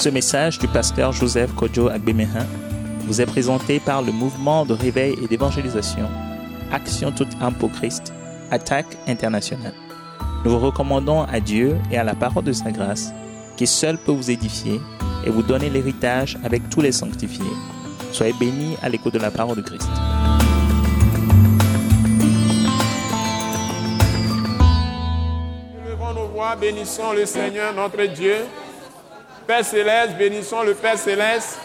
Ce message du pasteur Joseph Kojo Agbemehin vous est présenté par le mouvement de réveil et d'évangélisation Action toute âme pour Christ, Attaque internationale. Nous vous recommandons à Dieu et à la parole de sa grâce, qui seul peut vous édifier et vous donner l'héritage avec tous les sanctifiés. Soyez bénis à l'écoute de la parole de Christ. Nous levons nos voix, bénissons le Seigneur notre Dieu. Père céleste, bénissons le Père céleste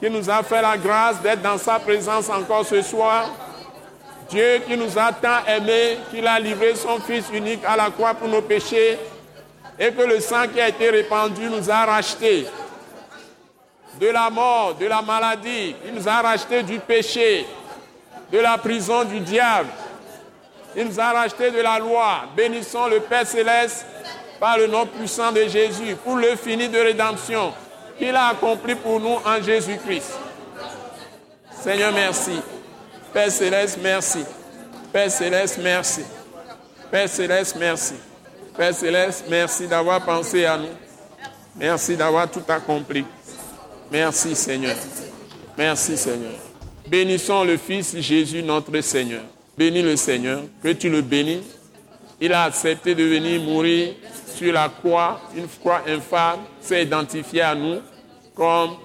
qui nous a fait la grâce d'être dans sa présence encore ce soir. Dieu qui nous a tant aimés, qu'il a livré son Fils unique à la croix pour nos péchés et que le sang qui a été répandu nous a rachetés de la mort, de la maladie. Il nous a rachetés du péché, de la prison du diable. Il nous a rachetés de la loi. Bénissons le Père céleste par le nom puissant de Jésus pour le fini de rédemption qu'il a accompli pour nous en Jésus-Christ. Seigneur, merci. Père céleste, merci. Père céleste, merci. Père céleste, merci. Père céleste, merci d'avoir pensé à nous. Merci d'avoir tout accompli. Merci Seigneur. Merci Seigneur. Bénissons le Fils Jésus notre Seigneur. Bénis le Seigneur, que tu le bénis. Il a accepté de venir mourir sur la croix, une croix infâme, s'est identifié à nous comme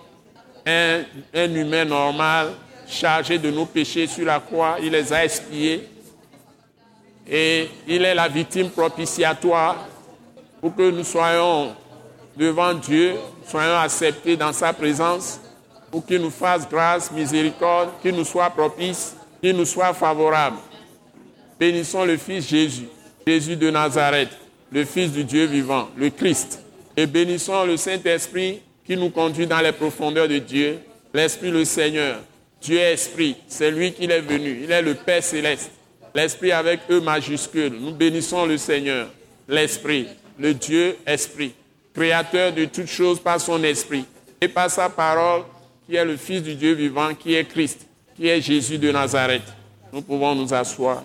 un, humain normal, chargé de nos péchés sur la croix. Il les a expiés. Et il est la victime propitiatoire pour que nous soyons devant Dieu, soyons acceptés dans sa présence, pour qu'il nous fasse grâce, miséricorde, qu'il nous soit propice, qu'il nous soit favorable. Bénissons le Fils Jésus, Jésus de Nazareth, le Fils du Dieu vivant, le Christ. Et bénissons le Saint-Esprit qui nous conduit dans les profondeurs de Dieu, l'Esprit le Seigneur. Dieu Esprit, c'est lui qui est venu, il est le Père céleste. L'Esprit avec E majuscule. Nous bénissons le Seigneur, l'Esprit, le Dieu Esprit, créateur de toutes choses par son Esprit et par sa parole, qui est le Fils du Dieu vivant, qui est Christ, qui est Jésus de Nazareth. Nous pouvons nous asseoir.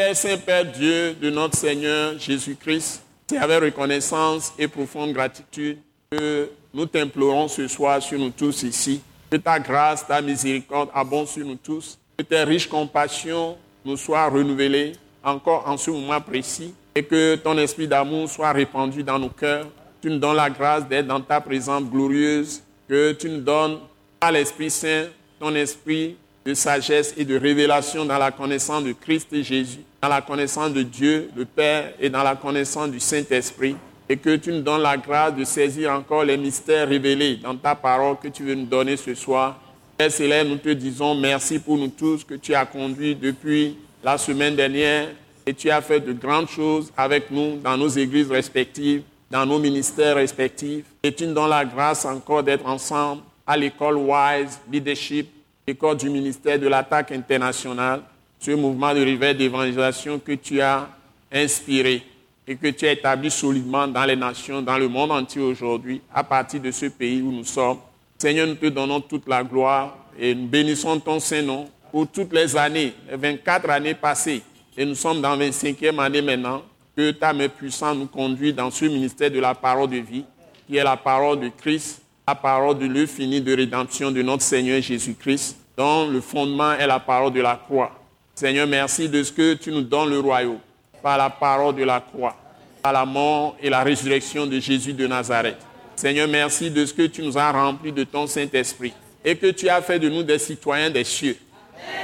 Père Saint-Père Dieu de notre Seigneur Jésus-Christ, c'est avec reconnaissance et profonde gratitude que nous t'implorons ce soir sur nous tous ici. Que ta grâce, ta miséricorde abondent sur nous tous. Que tes riches compassions nous soient renouvelées encore en ce moment précis et que ton esprit d'amour soit répandu dans nos cœurs. Tu nous donnes la grâce d'être dans ta présence glorieuse. Que tu nous donnes par l'Esprit Saint ton esprit de sagesse et de révélation dans la connaissance de Christ et Jésus, dans la connaissance de Dieu, le Père, et dans la connaissance du Saint-Esprit, et que tu nous donnes la grâce de saisir encore les mystères révélés dans ta parole que tu veux nous donner ce soir. Père Céleste, nous te disons merci pour nous tous que tu as conduits depuis la semaine dernière et tu as fait de grandes choses avec nous dans nos églises respectives, dans nos ministères respectifs. Et tu nous donnes la grâce encore d'être ensemble à l'école Wise Leadership école du ministère de l'attaque internationale, ce mouvement de réveil d'évangélisation que tu as inspiré et que tu as établi solidement dans les nations, dans le monde entier aujourd'hui, à partir de ce pays où nous sommes. Seigneur, nous te donnons toute la gloire et nous bénissons ton Saint-Nom pour toutes les années, les 24 années passées. Et nous sommes dans la 25e année maintenant, que ta main puissante nous conduit dans ce ministère de la parole de vie, qui est la parole de Christ, la parole de l'infini de rédemption de notre Seigneur Jésus-Christ, dont le fondement est la parole de la croix. Seigneur, merci de ce que tu nous donnes le royaume par la parole de la croix, par la mort et la résurrection de Jésus de Nazareth. Seigneur, merci de ce que tu nous as remplis de ton Saint-Esprit et que tu as fait de nous des citoyens des cieux.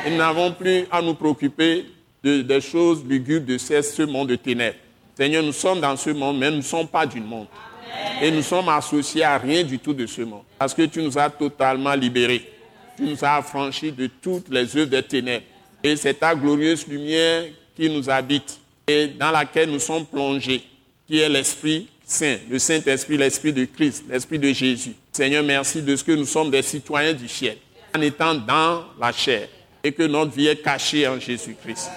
Nous n'avons plus à nous préoccuper de, des choses lugubres de ce monde de ténèbres. Seigneur, nous sommes dans ce monde, mais nous ne sommes pas du monde. Et nous sommes associés à rien du tout de ce monde. Parce que tu nous as totalement libérés. Tu nous as affranchis de toutes les œuvres des ténèbres. Et c'est ta glorieuse lumière qui nous habite et dans laquelle nous sommes plongés, qui est l'Esprit Saint, le Saint-Esprit, l'Esprit de Christ, l'Esprit de Jésus. Seigneur, merci de ce que nous sommes des citoyens du ciel, en étant dans la chair, et que notre vie est cachée en Jésus-Christ.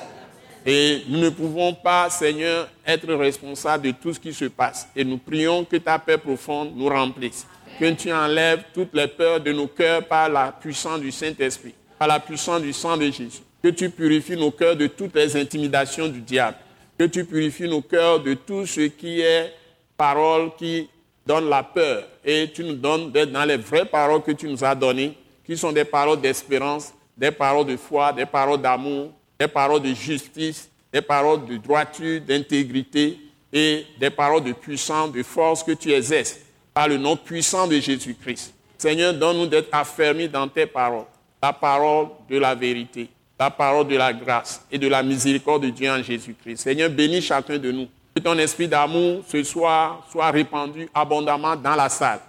Et nous ne pouvons pas, Seigneur, être responsables de tout ce qui se passe. Et nous prions que ta paix profonde nous remplisse. Que tu enlèves toutes les peurs de nos cœurs par la puissance du Saint-Esprit, par la puissance du sang de Jésus. Que tu purifies nos cœurs de toutes les intimidations du diable. Que tu purifies nos cœurs de tout ce qui est parole qui donne la peur. Et tu nous donnes d'être dans les vraies paroles que tu nous as données, qui sont des paroles d'espérance, des paroles de foi, des paroles d'amour, des paroles de justice, des paroles de droiture, d'intégrité et des paroles de puissance, de force que tu exerces par le nom puissant de Jésus-Christ. Seigneur, donne-nous d'être affermis dans tes paroles, la parole de la vérité, la parole de la grâce et de la miséricorde de Dieu en Jésus-Christ. Seigneur, bénis chacun de nous. Que ton esprit d'amour ce soir soit répandu abondamment dans la salle.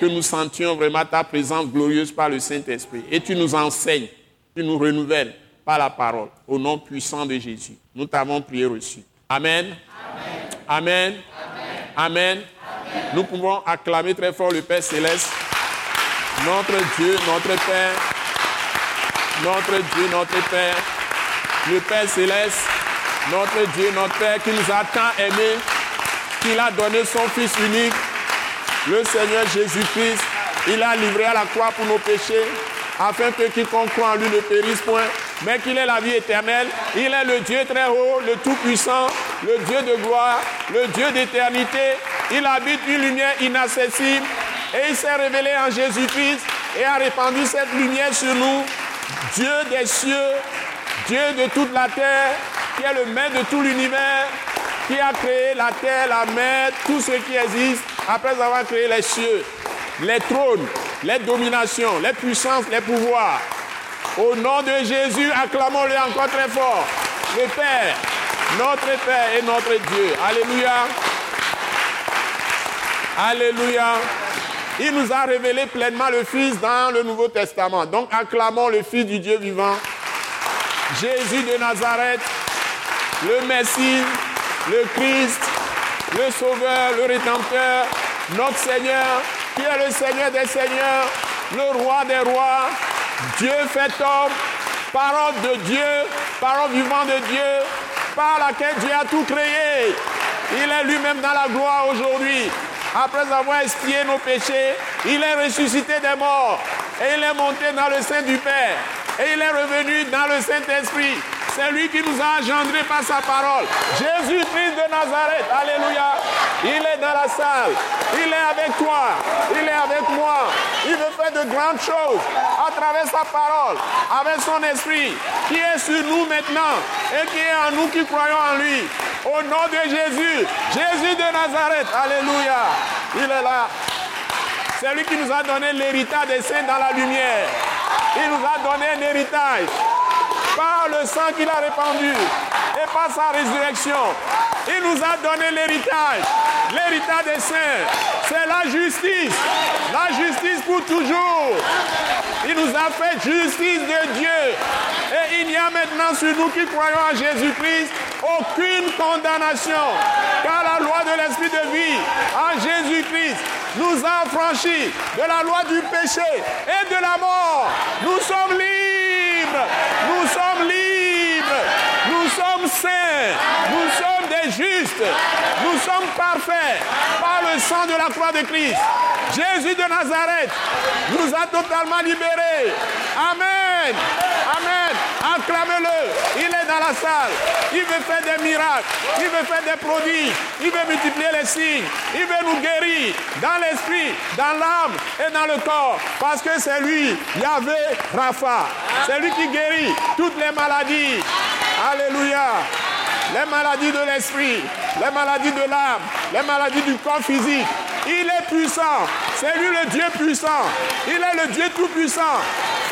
Que nous sentions vraiment ta présence glorieuse par le Saint-Esprit. Et tu nous enseignes, tu nous renouvelles par la parole. Au nom puissant de Jésus. Nous t'avons prié reçu. Amen. Amen. Amen. Nous pouvons acclamer très fort le Père céleste notre Dieu, notre Père, notre Dieu, notre Père, le Père céleste, notre Dieu, notre Père qui nous a tant aimés, qu'il a donné son Fils unique, le Seigneur Jésus-Christ. Il a livré à la croix pour nos péchés, afin que quiconque croit en lui ne périsse point, mais qu'il ait la vie éternelle. Il est le Dieu très haut, le Tout-Puissant, le Dieu de gloire, le Dieu d'éternité. Il habite une lumière inaccessible et il s'est révélé en Jésus-Christ et a répandu cette lumière sur nous. Dieu des cieux, Dieu de toute la terre, qui est le maître de tout l'univers, qui a créé la terre, la mer, tout ce qui existe, après avoir créé les cieux, les trônes, les dominations, les puissances, les pouvoirs. Au nom de Jésus, acclamons-le encore très fort. Le Père, notre Père et notre Dieu. Alléluia. Alléluia. Il nous a révélé pleinement le Fils dans le Nouveau Testament. Donc acclamons le Fils du Dieu vivant, Jésus de Nazareth, le Messie, le Christ, le Sauveur, le Rédempteur, notre Seigneur, qui est le Seigneur des Seigneurs, le Roi des Rois, Dieu fait homme, parole de Dieu, parole vivante de Dieu, par laquelle Dieu a tout créé. Il est lui-même dans la gloire aujourd'hui après avoir expié nos péchés, il est ressuscité des morts et il est monté dans le sein du Père. Et il est revenu dans le Saint-Esprit. C'est lui qui nous a engendrés par sa parole. Jésus-Christ de Nazareth. Alléluia. Il est dans la salle. Il est avec toi. Il est avec moi. Il veut faire de grandes choses à travers sa parole, avec son esprit, qui est sur nous maintenant et qui est en nous qui croyons en lui. Au nom de Jésus, Jésus de Nazareth, Alléluia. Il est là. C'est lui qui nous a donné l'héritage des saints dans la lumière. Il nous a donné un héritage par le sang qu'il a répandu et par sa résurrection. Il nous a donné l'héritage, l'héritage des saints. C'est la justice, la justice pour toujours. Il nous a fait justice de Dieu. Et il y a maintenant sur nous qui croyons en Jésus-Christ aucune condamnation, car la loi de l'esprit de vie en Jésus-Christ nous a franchis de la loi du péché et de la mort. Nous sommes libres, sommes libres, nous sommes saints, nous sommes des justes, nous sommes parfaits par le sang de la croix de Christ. Jésus de Nazareth nous a totalement libérés. Amen. Amen. Acclamez-le. Il est dans la salle. Il veut faire des miracles. Il veut faire des prodiges. Il veut multiplier les signes. Il veut nous guérir dans l'esprit, dans l'âme et dans le corps. Parce que c'est lui, Yahvé Rapha. C'est lui qui guérit toutes les maladies. Alléluia. Les maladies de l'esprit, les maladies de l'âme, les maladies du corps physique. Il est puissant. C'est lui le Dieu puissant. Il est le Dieu tout-puissant.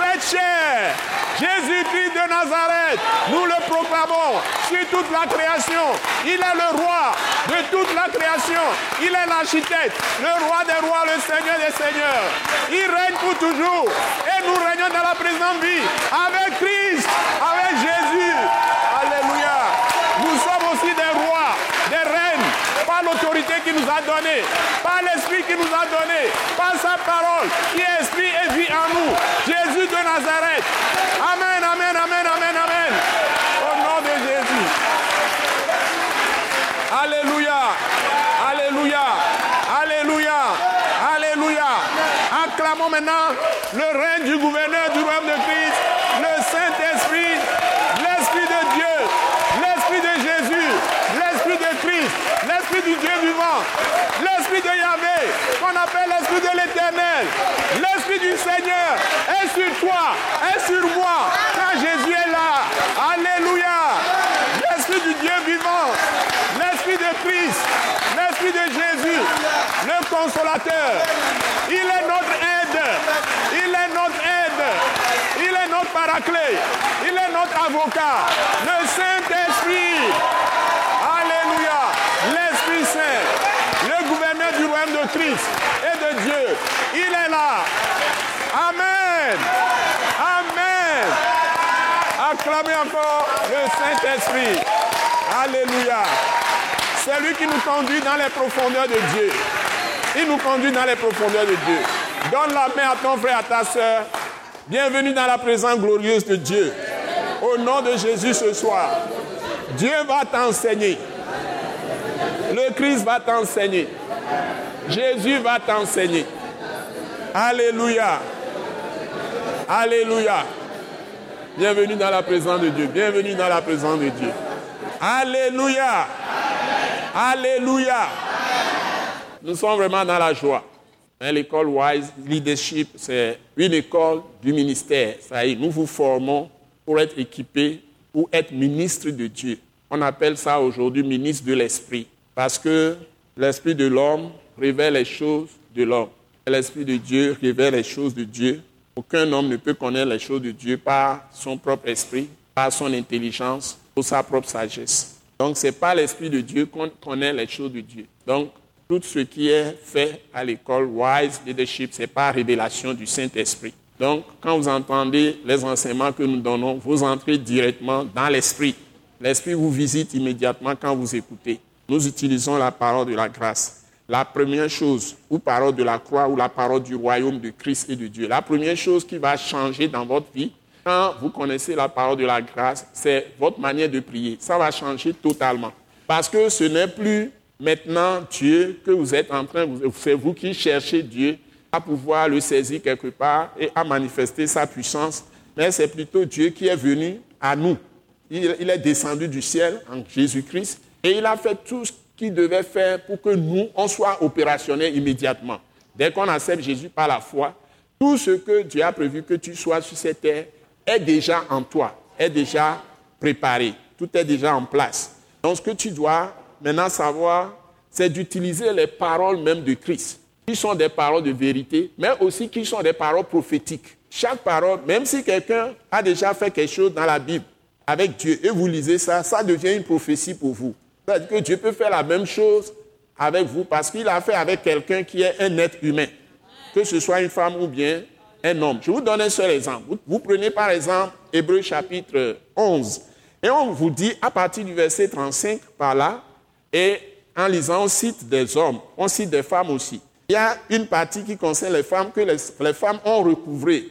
Faites chair. Jésus-Christ de Nazareth, nous le proclamons sur toute la création. Il est le roi de toute la création. Il est l'architecte, le roi des rois, le Seigneur des seigneurs. Il règne pour toujours. Et nous régnons dans la présente vie avec Christ, Jésus. Alléluia. Nous sommes aussi des rois, des reines, par l'autorité qu'il nous a donnée, par l'esprit qu'il nous a donné, par sa parole, qui est esprit et vie en nous. Jésus de Nazareth. Amen, amen, amen, amen, amen. Au nom de Jésus. Alléluia. Alléluia. Alléluia. Alléluia. Acclamons maintenant le règne du gouverneur du royaume de Christ, le Saint-Esprit, l'Esprit de Dieu, l'Esprit de Jésus, vivant, l'Esprit de Yahvé, qu'on appelle l'Esprit de l'Éternel, l'Esprit du Seigneur est sur toi, est sur moi, quand Jésus est là. Alléluia. L'Esprit du Dieu vivant, l'Esprit de Christ, l'Esprit de Jésus, le consolateur. Il est notre aide. Il est notre aide. Il est notre paraclet. Il est notre avocat. Le Saint-Esprit. Alléluia. L'Esprit Saint. De Christ et de Dieu. Il est là. Amen. Amen. Acclamez encore le Saint-Esprit. Alléluia. C'est lui qui nous conduit dans les profondeurs de Dieu. Il nous conduit dans les profondeurs de Dieu. Donne la main à ton frère, à ta soeur. Bienvenue dans la présence glorieuse de Dieu. Au nom de Jésus ce soir, Dieu va t'enseigner. Le Christ va t'enseigner. Jésus va t'enseigner. Alléluia. Alléluia. Bienvenue dans la présence de Dieu. Bienvenue dans la présence de Dieu. Alléluia. Alléluia. Nous sommes vraiment dans la joie. Hein, l'école Wise Leadership, c'est une école du ministère. Ça y est, nous vous formons pour être équipés, pour être ministre de Dieu. On appelle ça aujourd'hui ministre de l'Esprit. Parce que l'Esprit de l'homme révèle les choses de l'homme. L'Esprit de Dieu révèle les choses de Dieu. Aucun homme ne peut connaître les choses de Dieu par son propre esprit, par son intelligence, ou sa propre sagesse. Donc, ce n'est pas l'Esprit de Dieu qu'on connaît les choses de Dieu. Donc, tout ce qui est fait à l'école Wise Leadership, c'est par révélation du Saint-Esprit. Donc, quand vous entendez les enseignements que nous donnons, vous entrez directement dans l'Esprit. L'Esprit vous visite immédiatement quand vous écoutez. Nous utilisons la parole de la grâce. La première chose, ou parole de la croix, ou la parole du royaume de Christ et de Dieu. La première chose qui va changer dans votre vie, quand vous connaissez la parole de la grâce, c'est votre manière de prier. Ça va changer totalement. Parce que ce n'est plus maintenant Dieu que vous êtes en train, c'est vous qui cherchez Dieu à pouvoir le saisir quelque part et à manifester sa puissance, mais c'est plutôt Dieu qui est venu à nous. Il, est descendu du ciel en Jésus-Christ et il a fait tout ce qu'il devait faire pour que nous, on soit opérationnels immédiatement. Dès qu'on accepte Jésus par la foi, tout ce que Dieu a prévu que tu sois sur cette terre est déjà en toi, est déjà préparé, tout est déjà en place. Donc ce que tu dois maintenant savoir, c'est d'utiliser les paroles même de Christ, qui sont des paroles de vérité, mais aussi qui sont des paroles prophétiques. Chaque parole, même si quelqu'un a déjà fait quelque chose dans la Bible avec Dieu et vous lisez ça, ça devient une prophétie pour vous. C'est-à-dire que Dieu peut faire la même chose avec vous parce qu'il a fait avec quelqu'un qui est un être humain, que ce soit une femme ou bien un homme. Je vous donne un seul exemple. Vous, prenez par exemple Hébreu chapitre 11 et on vous dit à partir du verset 35 par là, et en lisant, on cite des hommes, on cite des femmes aussi. Il y a une partie qui concerne les femmes, que les, femmes ont recouvré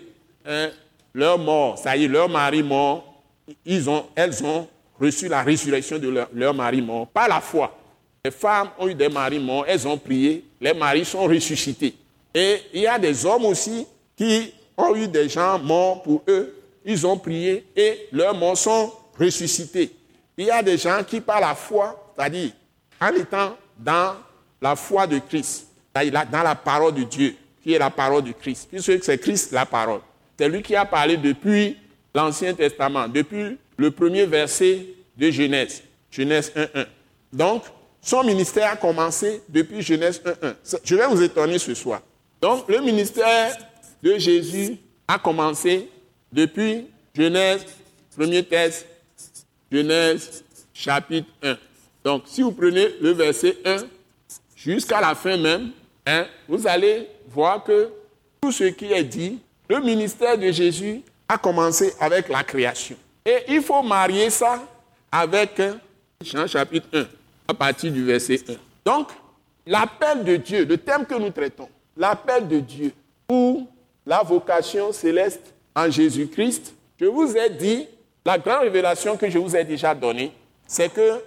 hein, leur mort, ça y est, leur mari mort, elles ont reçu la résurrection de leur, leur mari mort par la foi. Les femmes ont eu des maris morts, elles ont prié, les maris sont ressuscités. Et il y a des hommes aussi qui ont eu des gens morts pour eux, ils ont prié et leurs morts sont ressuscités. Il y a des gens qui, par la foi, c'est-à-dire en étant dans la foi de Christ, dans la parole de Dieu, qui est la parole de Christ, puisque c'est Christ la parole. C'est lui qui a parlé depuis l'Ancien Testament, depuis le premier verset de Genèse, Genèse 1.1. Donc, son ministère a commencé depuis Genèse 1.1. Je vais vous étonner ce soir. Donc, le ministère de Jésus a commencé depuis Genèse, premier texte, Genèse chapitre 1. Donc, si vous prenez le verset 1 jusqu'à la fin même, hein, vous allez voir que tout ce qui est dit, le ministère de Jésus a commencé avec la création. Et il faut marier ça avec Jean chapitre 1, à partir du verset 1. Donc, l'appel de Dieu, le thème que nous traitons, l'appel de Dieu pour la vocation céleste en Jésus-Christ, je vous ai dit, la grande révélation que je vous ai déjà donnée, c'est que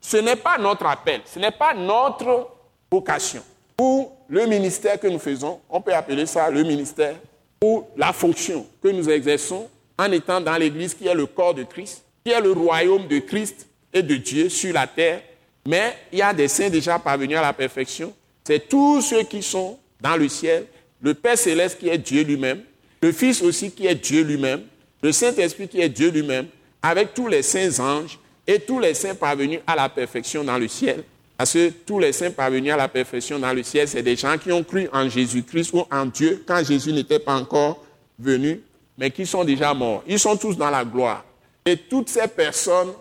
ce n'est pas notre appel, ce n'est pas notre vocation. Ou le ministère que nous faisons, on peut appeler ça le ministère, ou la fonction que nous exerçons en étant dans l'Église qui est le corps de Christ, qui est le royaume de Christ et de Dieu sur la terre, Mais il y a des saints déjà parvenus à la perfection. C'est tous ceux qui sont dans le ciel, le Père céleste qui est Dieu lui-même, le Fils aussi qui est Dieu lui-même, le Saint-Esprit qui est Dieu lui-même, avec tous les saints anges et tous les saints parvenus à la perfection dans le ciel. Parce que tous les saints parvenus à la perfection dans le ciel, c'est des gens qui ont cru en Jésus-Christ ou en Dieu quand Jésus n'était pas encore venu, mais qui sont déjà morts. Ils sont tous dans la gloire. Et toutes ces personnes,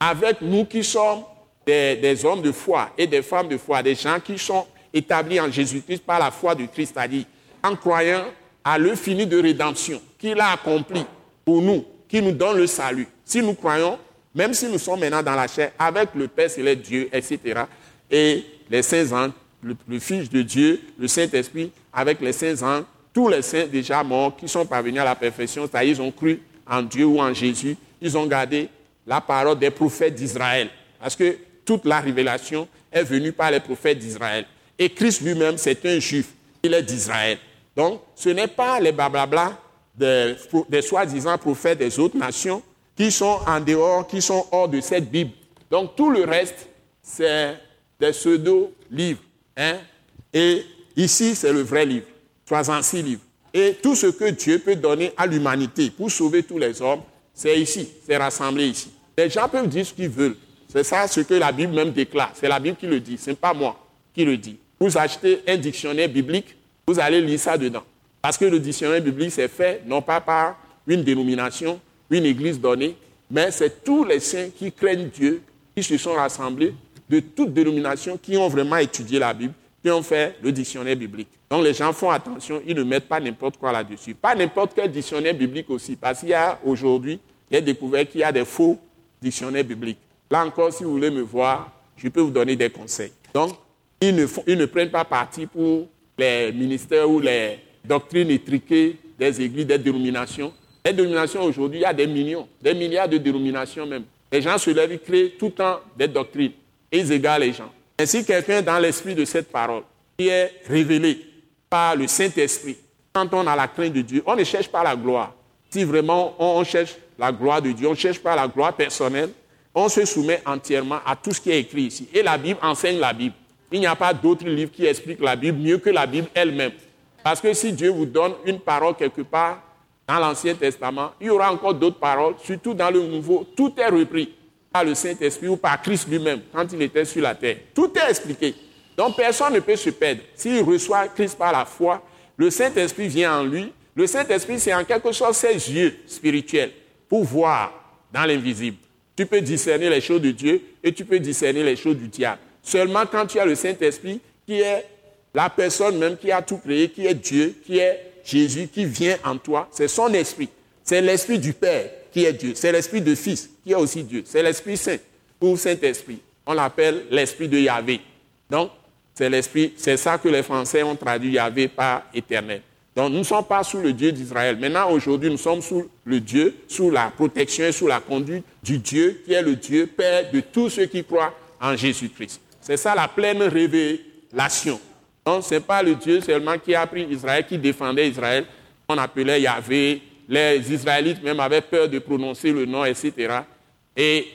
avec nous qui sommes des, hommes de foi et des femmes de foi, des gens qui sont établis en Jésus-Christ par la foi du Christ, c'est-à-dire en croyant à l'infini de rédemption qu'il a accompli pour nous, qui nous donne le salut. Si nous croyons, même si nous sommes maintenant dans la chair, avec le Père céleste Dieu, etc., et les saints anges, le, Fils de Dieu, le Saint-Esprit, avec les saints anges, tous les saints déjà morts qui sont parvenus à la perfection, c'est-à-dire ils ont cru en Dieu ou en Jésus, ils ont gardé la parole des prophètes d'Israël. Parce que toute la révélation est venue par les prophètes d'Israël. Et Christ lui-même, c'est un juif. Il est d'Israël. Donc, ce n'est pas les blablabla des, des soi-disant prophètes des autres nations qui sont en dehors, qui sont hors de cette Bible. Donc, tout le reste, c'est des pseudo-livres. Hein? Et ici, c'est le vrai livre. 66 livres. Et tout ce que Dieu peut donner à l'humanité pour sauver tous les hommes, c'est ici, c'est rassemblé ici. Les gens peuvent dire ce qu'ils veulent. C'est ça ce que la Bible même déclare. C'est la Bible qui le dit, ce n'est pas moi qui le dis. Vous achetez un dictionnaire biblique, vous allez lire ça dedans. Parce que le dictionnaire biblique, c'est fait non pas par une dénomination, une église donnée, mais c'est tous les saints qui craignent Dieu, qui se sont rassemblés de toutes dénominations, qui ont vraiment étudié la Bible, ont fait le dictionnaire biblique. Donc les gens font attention, ils ne mettent pas n'importe quoi là-dessus. Pas n'importe quel dictionnaire biblique aussi, parce qu'il y a aujourd'hui, a découvert qu'il y a des faux dictionnaires bibliques. Là encore, si vous voulez me voir, je peux vous donner des conseils. Donc, ils ne, ils ne prennent pas parti pour les ministères ou les doctrines étriquées des églises, des dénominations. Les dénominations aujourd'hui, il y a des millions, des milliards de dénominations même. Les gens se lèvent, ils créent tout le temps des doctrines et ils égarent les gens. Ainsi, quelqu'un dans l'esprit de cette parole qui est révélé par le Saint-Esprit, quand on a la crainte de Dieu, on ne cherche pas la gloire. Si vraiment on cherche la gloire de Dieu, on ne cherche pas la gloire personnelle, on se soumet entièrement à tout ce qui est écrit ici. Et la Bible enseigne la Bible. Il n'y a pas d'autre livre qui explique la Bible mieux que la Bible elle-même. Parce que si Dieu vous donne une parole quelque part dans l'Ancien Testament, il y aura encore d'autres paroles, surtout dans le Nouveau. Tout est repris par le Saint-Esprit ou par Christ lui-même quand il était sur la terre. Tout est expliqué. Donc personne ne peut se perdre. S'il reçoit Christ par la foi, le Saint-Esprit vient en lui. Le Saint-Esprit, c'est en quelque sorte ses yeux spirituels pour voir dans l'invisible. Tu peux discerner les choses de Dieu et tu peux discerner les choses du diable. Seulement quand tu as le Saint-Esprit, qui est la personne même qui a tout créé, qui est Dieu, qui est Jésus, qui vient en toi, c'est son esprit. C'est l'esprit du Père qui est Dieu. C'est l'esprit du Fils qui est aussi Dieu. C'est l'Esprit Saint ou Saint-Esprit. On l'appelle l'esprit de Yahvé. Donc, c'est l'esprit, c'est ça que les Français ont traduit Yahvé par éternel. Donc nous ne sommes pas sous le Dieu d'Israël. Maintenant, aujourd'hui, nous sommes sous le Dieu, sous la protection et sous la conduite du Dieu qui est le Dieu Père de tous ceux qui croient en Jésus-Christ. C'est ça la pleine révélation. Donc ce n'est pas le Dieu seulement qui a pris Israël, qui défendait Israël. On appelait Yahvé. Les Israélites même avaient peur de prononcer le nom, etc. Et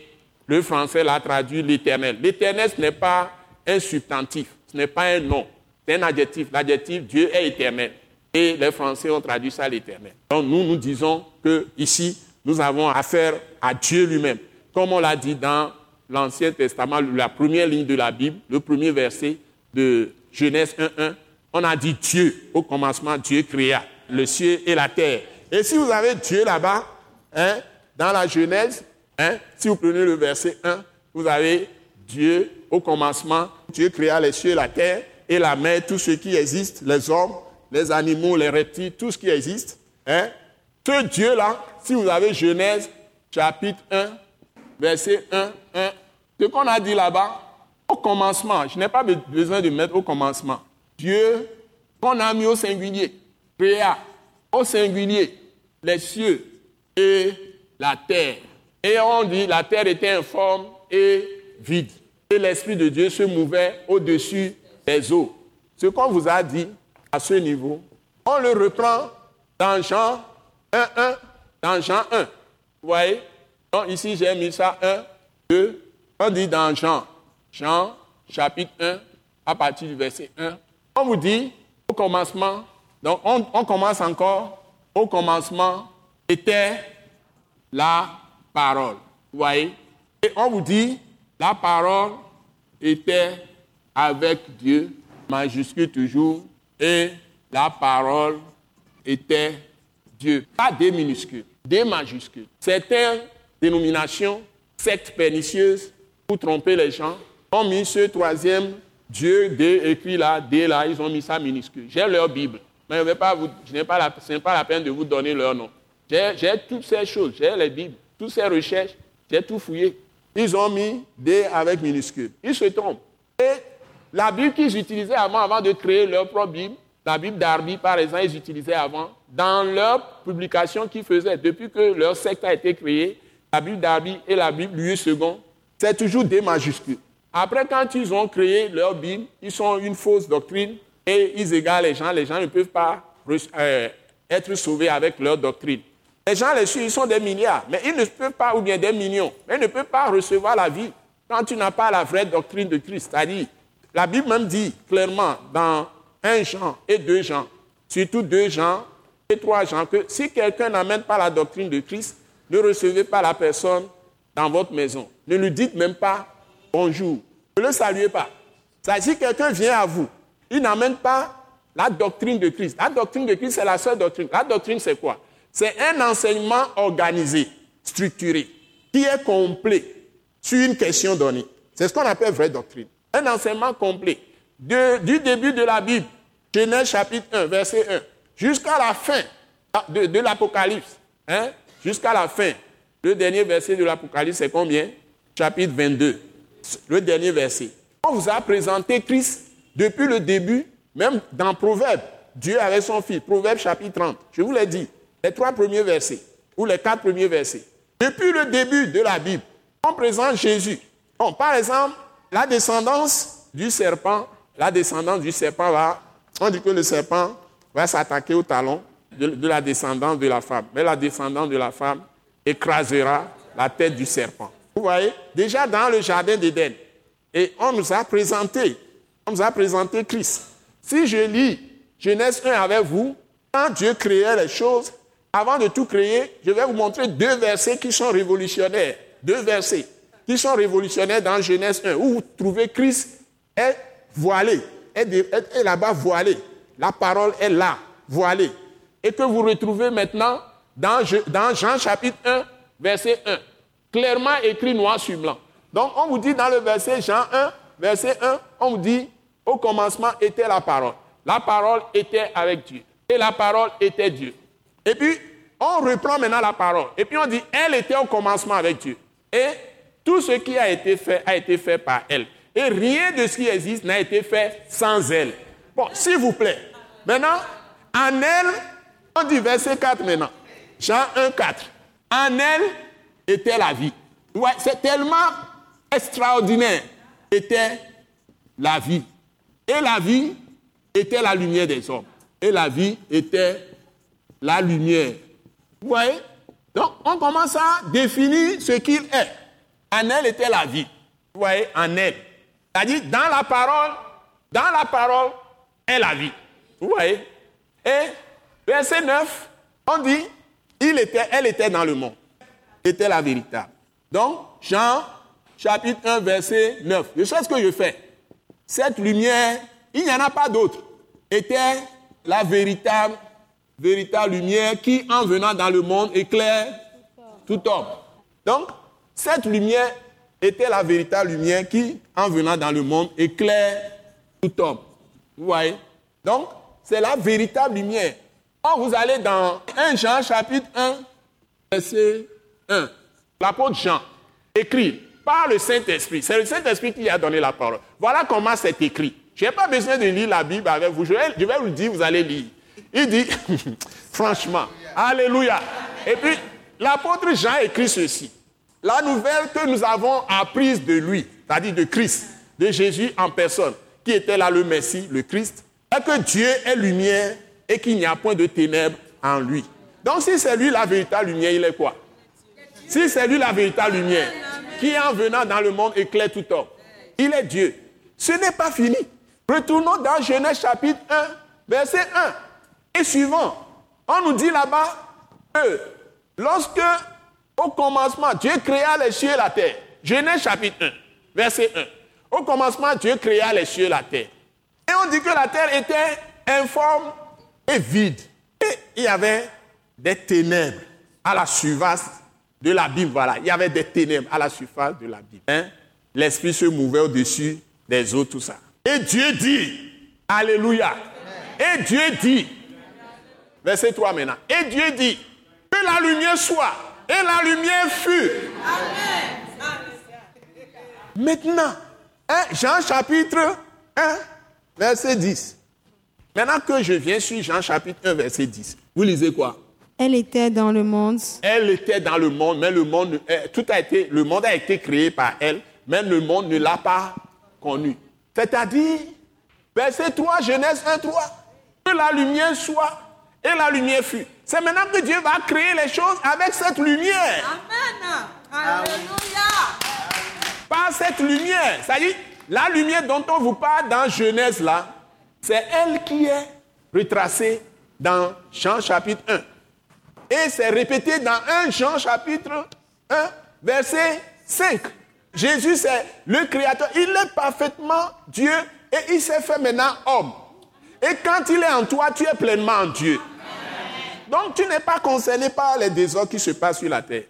le français l'a traduit l'éternel. L'éternel, ce n'est pas un substantif, ce n'est pas un nom, c'est un adjectif. L'adjectif Dieu est éternel. Et les Français ont traduit ça l'éternel. Donc nous, nous disons que ici, nous avons affaire à Dieu lui-même. Comme on l'a dit dans l'Ancien Testament, la première ligne de la Bible, le premier verset de Genèse 1.1, on a dit Dieu. Au commencement, Dieu créa le ciel et la terre. Et si vous avez Dieu là-bas, hein, dans la Genèse, hein, si vous prenez le verset 1, vous avez Dieu au commencement, Dieu créa les cieux la terre et la mer, tout ce qui existe, les hommes, les animaux, les reptiles, tout ce qui existe. Hein? Ce Dieu-là, si vous avez Genèse chapitre 1, verset 1, 1, ce qu'on a dit là-bas, au commencement, je n'ai pas besoin de mettre au commencement. Dieu, qu'on a mis au singulier, créa au singulier les cieux et la terre. Et on dit la terre était informe et vide. Et l'Esprit de Dieu se mouvait au-dessus des eaux. Ce qu'on vous a dit, à ce niveau, on le reprend dans Jean 1, 1, dans Jean 1. Vous voyez? Donc ici, j'ai mis ça 1, 2. On dit dans Jean Jean chapitre 1, à partir du verset 1. On vous dit, au commencement, donc on, on commence encore, au commencement était la parole. Vous voyez? Et on vous dit, la parole était avec Dieu, majuscule toujours, et la parole était Dieu. Pas des minuscules, des majuscules. Certaines dénominations, sectes pernicieuses, pour tromper les gens, ont mis ce troisième Dieu, D, écrit là, D là, ils ont mis ça minuscule. J'ai leur Bible, mais je, vais pas pas ce n'est pas la peine de vous donner leur nom. J'ai toutes ces choses, j'ai les Bibles, toutes ces recherches, j'ai tout fouillé. Ils ont mis D avec minuscule. Ils se trompent. Et la Bible qu'ils utilisaient avant, avant de créer leur propre Bible, la Bible d'Arby, par exemple, ils utilisaient avant, dans leur publication qu'ils faisaient, depuis que leur secte a été créée, la Bible d'Arby et la Bible Louis II, c'est toujours des majuscules. Après, quand ils ont créé leur Bible, ils sont une fausse doctrine et ils égarent les gens. Les gens ne peuvent pas euh, être sauvés avec leur doctrine. Les gens les suivent, ils sont des milliards, mais ils ne peuvent pas, ou bien des millions, mais ils ne peuvent pas recevoir la vie quand tu n'as pas la vraie doctrine de Christ. C'est-à-dire, la Bible même dit clairement dans 1 Jean et 2 Jean, surtout 2 Jean et 3 Jean, que si quelqu'un n'amène pas la doctrine de Christ, ne recevez pas la personne dans votre maison. Ne lui dites même pas bonjour. Ne le saluez pas. si quelqu'un vient à vous, il n'amène pas la doctrine de Christ. La doctrine de Christ, c'est la seule doctrine. La doctrine, c'est quoi? C'est un enseignement organisé, structuré, qui est complet sur une question donnée. C'est ce qu'on appelle vraie doctrine. Un enseignement complet. du début de la Bible, Genèse chapitre 1, verset 1, jusqu'à la fin de, l'Apocalypse. Hein? Jusqu'à la fin. Le dernier verset de l'Apocalypse, c'est combien? Chapitre 22 le dernier verset. On vous a présenté Christ depuis le début, même dans Proverbe. Dieu avait son fils, Proverbe chapitre 30. Je vous l'ai dit, les trois premiers versets, ou les quatre premiers versets. Depuis le début de la Bible, on présente Jésus. Par exemple, la descendance du serpent, la descendance du serpent va, on dit que le serpent va s'attaquer au talon de, de la descendance de la femme. Mais la descendance de la femme écrasera la tête du serpent. Vous voyez, déjà dans le jardin d'Éden. Et on nous a présenté, on nous a présenté Christ. Si je lis Genèse 1 avec vous, quand Dieu créait les choses, avant de tout créer, je vais vous montrer deux versets qui sont révolutionnaires. Deux versets qui sont révolutionnaires dans Genèse 1, où vous trouvez Christ est voilé, est, est là-bas voilé. La parole est là, voilée. Et que vous retrouvez maintenant dans, dans Jean chapitre 1, verset 1 clairement écrit noir sur blanc. Donc on vous dit dans le verset Jean 1, verset 1, on dit, au commencement était la parole. La parole était avec Dieu. Et la parole était Dieu. Et puis, on reprend maintenant la parole. Et puis on dit, elle était au commencement avec Dieu. Et tout ce qui a été fait a été fait par elle. Et rien de ce qui existe n'a été fait sans elle. Bon, s'il vous plaît. Maintenant, en elle, on dit verset 4 maintenant. Jean 1, 4. En elle, était la vie. C'est tellement extraordinaire était la vie. Et la vie était la lumière des hommes. Et la vie était la lumière. Vous voyez? Donc, on commence à définir ce qu'il est. En elle était la vie. Vous voyez? En elle. C'est-à-dire, dans la parole, dans la parole est la vie. Vous voyez? Et verset 9, on dit, il était, elle était dans le monde était la véritable. Donc, Jean, chapitre 1, verset 9. Je sais ce que je fais. Cette lumière, il n'y en a pas d'autre, était la véritable, véritable lumière qui, en venant dans le monde, éclaire tout homme. Donc, cette lumière était la véritable lumière qui, en venant dans le monde, éclaire tout homme. Vous voyez? Donc, c'est la véritable lumière. Quand vous allez dans 1 Jean chapitre 1, verset 1. L'apôtre Jean écrit par le Saint-Esprit. C'est le Saint-Esprit qui a donné la parole. Voilà comment c'est écrit. Je n'ai pas besoin de lire la Bible avec vous. Je vais, je vous le dire, vous allez lire. Il dit, franchement, Alléluia. Et puis, l'apôtre Jean écrit ceci. La nouvelle que nous avons apprise de lui, c'est-à-dire de Christ, de Jésus en personne, qui était là le Messie, le Christ, est que Dieu est lumière et qu'il n'y a point de ténèbres en lui. Donc si c'est lui la véritable lumière, il est quoi? Si c'est lui la véritable lumière, qui en venant dans le monde éclaire tout homme. Il est Dieu. Ce n'est pas fini. Retournons dans Genèse chapitre 1, verset 1 et suivant. On nous dit là-bas que lorsque, au commencement, Dieu créa les cieux et la terre. Genèse chapitre 1, verset 1. Au commencement, Dieu créa les cieux et la terre. Et on dit que la terre était informe et vide. Et il y avait des ténèbres à la surface de l'abîme. Voilà, il y avait des ténèbres à la surface de l'abîme. Hein? L'esprit se mouvait au-dessus des eaux, tout ça. Et Dieu dit, Alléluia. Et Dieu dit, verset 3 maintenant, et Dieu dit, que la lumière soit, et la lumière fut. Amen. Maintenant, hein, Jean chapitre 1, verset 10. Maintenant que je viens sur Jean chapitre 1, verset 10, vous lisez quoi? Elle était dans le monde. Elle était dans le monde, mais le monde, eh, tout a été, le monde a été créé par elle, mais le monde ne l'a pas connu. C'est-à-dire, verset 3, Genèse 1, 3, que la lumière soit et la lumière fut. C'est maintenant que Dieu va créer les choses avec cette lumière. Amen. Alléluia. Par cette lumière. C'est-à-dire, la lumière dont on vous parle dans Genèse là, c'est elle qui est retracée dans Jean chapitre 1. Et c'est répété dans 1 Jean chapitre 1, verset 5. Jésus, c'est le Créateur. Il est parfaitement Dieu et il s'est fait maintenant homme. Et quand il est en toi, tu es pleinement en Dieu. Donc tu n'es pas concerné par les désordres qui se passent sur la terre.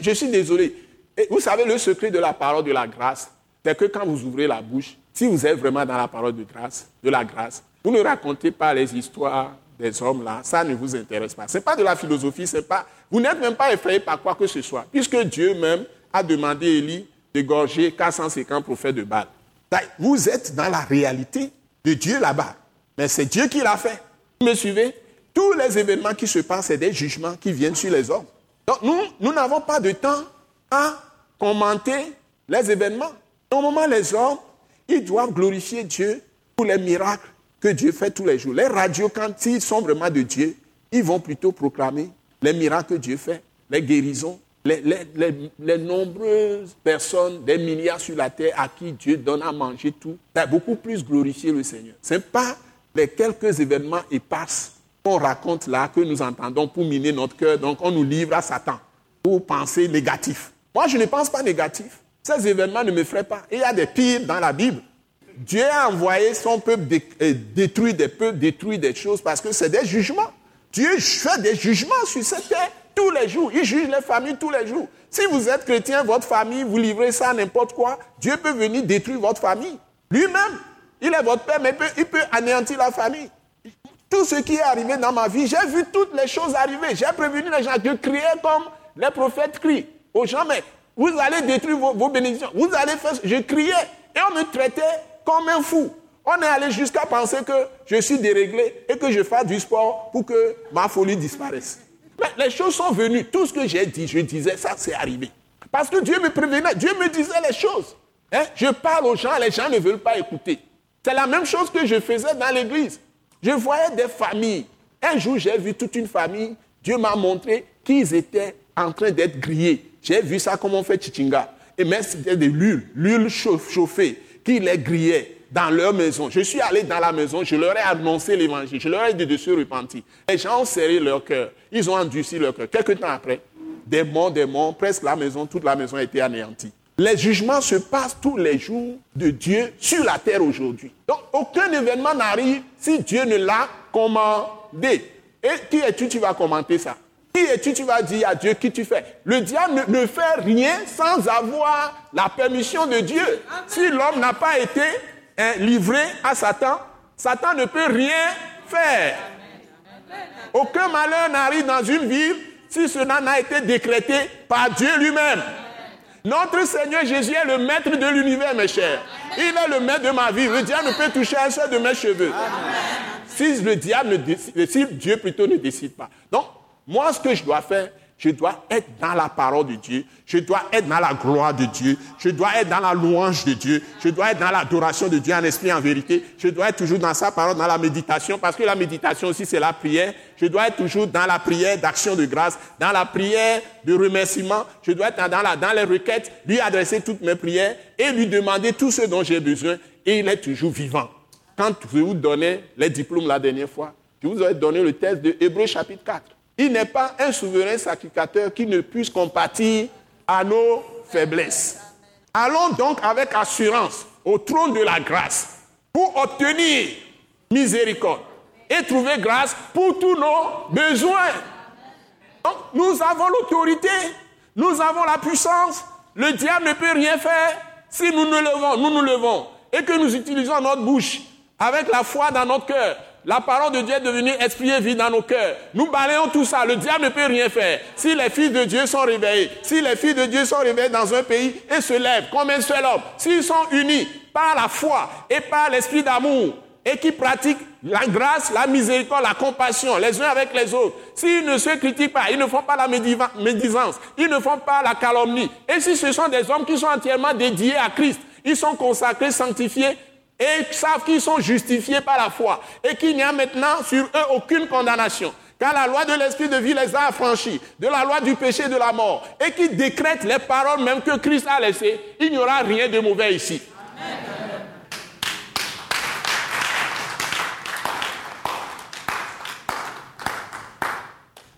je suis désolé. Et vous savez, le secret de la parole de la grâce, c'est que quand vous ouvrez la bouche, si vous êtes vraiment dans la parole de grâce, de la grâce, vous ne racontez pas les histoires des hommes là, ça ne vous intéresse pas. Ce n'est pas de la philosophie, c'est pas. Vous n'êtes même pas effrayé par quoi que ce soit, puisque Dieu même a demandé à Élie d'égorger 450 prophètes de Baal. Vous êtes dans la réalité de Dieu là-bas. Mais c'est Dieu qui l'a fait. Vous me suivez? Tous les événements qui se passent, c'est des jugements qui viennent sur les hommes. Donc nous, nous n'avons pas de temps à commenter les événements. Normalement, les hommes, ils doivent glorifier Dieu pour les miracles que Dieu fait tous les jours. Les radios, quand ils sont vraiment de Dieu, ils vont plutôt proclamer les miracles que Dieu fait, les guérisons, les, nombreuses personnes, des milliards sur la terre à qui Dieu donne à manger tout, c'est beaucoup plus glorifier le Seigneur. Ce n'est pas les quelques événements épars qu'on raconte là, que nous entendons pour miner notre cœur, donc on nous livre à Satan pour penser négatif. Moi, je ne pense pas négatif. Ces événements ne me feraient pas. il y a des pires dans la Bible. Dieu a envoyé son peuple euh, détruire des peuples, détruire des choses parce que c'est des jugements. Dieu fait des jugements sur cette terre tous les jours. Il juge les familles tous les jours. Si vous êtes chrétien, votre famille, vous livrez ça à n'importe quoi, Dieu peut venir détruire votre famille. Lui-même, il est votre père, mais il peut, anéantir la famille. Tout ce qui est arrivé dans ma vie, j'ai vu toutes les choses arriver. J'ai prévenu les gens. Je criais comme les prophètes crient aux gens, mais vous allez détruire vos, bénédictions. Vous allez. Je criais et on me traitait comme un fou. On est allé jusqu'à penser que je suis déréglé et que je fasse du sport pour que ma folie disparaisse. Mais les choses sont venues. Tout ce que j'ai dit, je disais, ça c'est arrivé. Parce que Dieu me prévenait, Dieu me disait les choses. Hein? Je parle aux gens, les gens ne veulent pas écouter. C'est la même chose que je faisais dans l'église. Je voyais des familles. Un jour, j'ai vu toute une famille. Dieu m'a montré qu'ils étaient en train d'être grillés. J'ai vu ça comme on fait chichinga. Et même c'était de l'huile, l'huile chauffée, qui les grillait dans leur maison. Je suis allé dans la maison, je leur ai annoncé l'évangile, je leur ai dit de se repentir. Les gens ont serré leur cœur, ils ont endurci leur cœur. Quelques temps après, des morts, des morts, presque la maison, toute la maison a été anéantie. Les jugements se passent tous les jours de Dieu sur la terre aujourd'hui. Donc aucun événement n'arrive si Dieu ne l'a commandé. Et qui es-tu, tu vas commenter ça Qui es-tu, tu vas dire à Dieu qui tu fais Le diable ne, fait rien sans avoir la permission de Dieu. Si l'homme n'a pas été livré à Satan, Satan ne peut rien faire. Aucun malheur n'arrive dans une ville si cela n'a été décrété par Dieu lui-même. Notre Seigneur Jésus est le maître de l'univers, mes chers. Il est le maître de ma vie. Le diable ne peut toucher un seul de mes cheveux. Si le diable ne décide, si Dieu plutôt ne décide pas. Donc, moi, ce que je dois faire, Je dois être dans la parole de Dieu. Je dois être dans la gloire de Dieu. Je dois être dans la louange de Dieu. Je dois être dans l'adoration de Dieu en esprit, en vérité. Je dois être toujours dans sa parole, dans la méditation, parce que la méditation aussi, c'est la prière. Je dois être toujours dans la prière d'action de grâce, dans la prière de remerciement. Je dois être dans, la, dans les requêtes, lui adresser toutes mes prières et lui demander tout ce dont j'ai besoin. Et il est toujours vivant. Quand je vous donnais les diplômes la dernière fois, je vous ai donné le test de Hébreu chapitre 4. Il n'est pas un souverain sacrificateur qui ne puisse compatir à nos faiblesses. Allons donc avec assurance au trône de la grâce pour obtenir miséricorde et trouver grâce pour tous nos besoins. Donc, nous avons l'autorité, nous avons la puissance. Le diable ne peut rien faire si nous nous levons, nous nous levons et que nous utilisons notre bouche avec la foi dans notre cœur la parole de Dieu est devenue esprit et vie dans nos cœurs. Nous balayons tout ça. Le diable ne peut rien faire. Si les fils de Dieu sont réveillés, si les filles de Dieu sont réveillées dans un pays et se lèvent comme un seul homme, s'ils sont unis par la foi et par l'esprit d'amour et qui pratiquent la grâce, la miséricorde, la compassion les uns avec les autres, s'ils ne se critiquent pas, ils ne font pas la médisance, ils ne font pas la calomnie, et si ce sont des hommes qui sont entièrement dédiés à Christ, ils sont consacrés, sanctifiés, et savent qu'ils sont justifiés par la foi et qu'il n'y a maintenant sur eux aucune condamnation. Car la loi de l'esprit de vie les a affranchis de la loi du péché et de la mort et qui décrète les paroles même que Christ a laissées, il n'y aura rien de mauvais ici.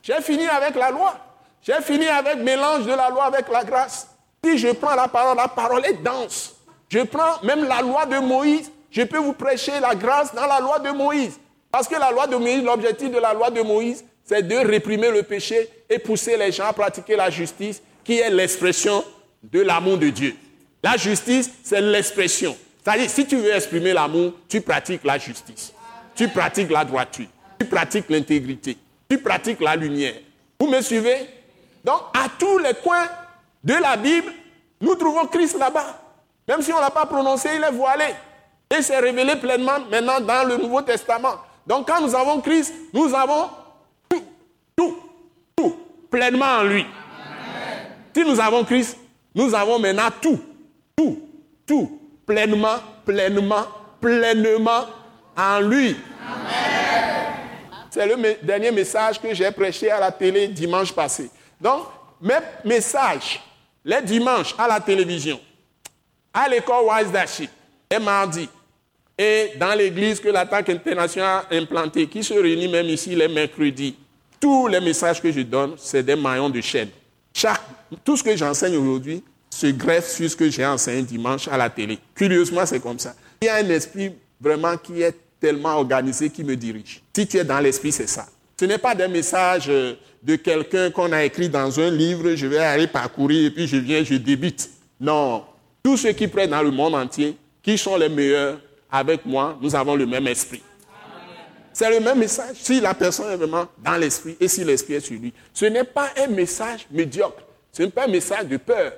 J'ai fini avec la loi. J'ai fini avec mélange de la loi avec la grâce. Si je prends la parole, la parole est dense. Je prends même la loi de Moïse, je peux vous prêcher la grâce dans la loi de Moïse. Parce que la loi de Moïse, l'objectif de la loi de Moïse, c'est de réprimer le péché et pousser les gens à pratiquer la justice, qui est l'expression de l'amour de Dieu. La justice, c'est l'expression. C'est-à-dire, si tu veux exprimer l'amour, tu pratiques la justice. Tu pratiques la droiture. Tu pratiques l'intégrité. Tu pratiques la lumière. Vous me suivez? Donc, à tous les coins de la Bible, nous trouvons Christ là-bas. Même si on ne l'a pas prononcé, il est voilé. Et c'est révélé pleinement maintenant dans le Nouveau Testament. Donc quand nous avons Christ, nous avons tout, tout, tout, pleinement en lui. Si nous avons Christ, nous avons maintenant tout, tout, tout, pleinement, pleinement, pleinement en lui. C'est le dernier message que j'ai prêché à la télé dimanche passé. Donc, mes messages, les dimanches à la télévision, à l'école Wise Daship, les mardis, et dans l'église que l'attaque internationale a implantée, qui se réunit même ici les mercredis, tous les messages que je donne, c'est des maillons de chaîne. Tout ce que j'enseigne aujourd'hui se greffe sur ce que j'ai enseigné dimanche à la télé. Curieusement, c'est comme ça. Il y a un esprit vraiment qui est tellement organisé qui me dirige. Si tu es dans l'esprit, c'est ça. Ce n'est pas des messages euh, de quelqu'un qu'on a écrit dans un livre, je vais aller parcourir et puis je viens, je débite. Non, tous ceux qui prennent dans le monde entier, qui sont les meilleurs, avec moi, nous avons le même esprit. C'est le même message si la personne est vraiment dans l'esprit et si l'esprit est sur lui. Ce n'est pas un message médiocre. Ce n'est pas un message de peur.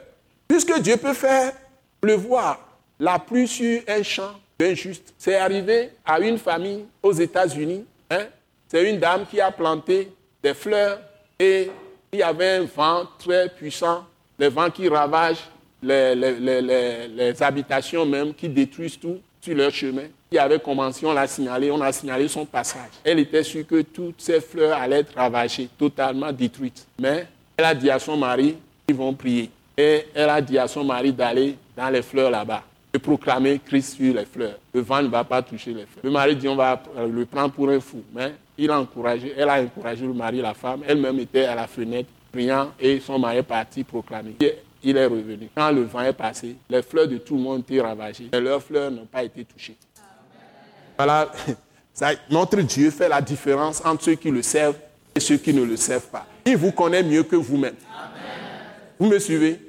Puisque Dieu peut faire pleuvoir la pluie sur un champ d'injuste. C'est arrivé à une famille aux États-Unis. Hein? C'est une dame qui a planté des fleurs et il y avait un vent très puissant, des vents qui ravagent les, habitations même qui détruisent tout sur leur chemin. Il avait commencé, on l'a signalé, on a signalé son passage. Elle était sûre que toutes ces fleurs allaient être ravagées, totalement détruites. Mais elle a dit à son mari, ils vont prier. Et elle a dit à son mari d'aller dans les fleurs là-bas, de proclamer Christ sur les fleurs. Le vent ne va pas toucher les fleurs. Le mari dit, on va le prendre pour un fou. Mais il a encouragé, elle a encouragé le mari, la femme. Elle-même était à la fenêtre, priant, et son mari est parti proclamer il est revenu. Quand le vent est passé, les fleurs de tout le monde étaient ravagées, mais leurs fleurs n'ont pas été touchées. Voilà, notre Dieu fait la différence entre ceux qui le servent et ceux qui ne le servent pas. Il vous connaît mieux que vous-même. Vous me suivez?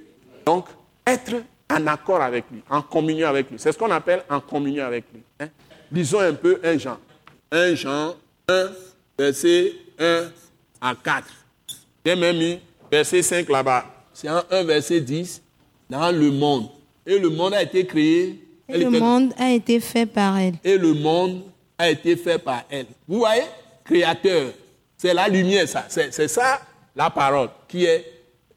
Donc, être en accord avec lui, en communion avec lui. C'est ce qu'on appelle en communion avec lui. Hein? Lisons un peu un Jean. Un Jean 1, verset 1 à 4. J'ai même mis verset 5 là-bas c'est en 1 verset 10, dans le monde. Et le monde a été créé. Et le monde a été fait par elle. Et le monde a été fait par elle. Vous voyez Créateur. C'est la lumière, ça. C'est ça la parole, qui est,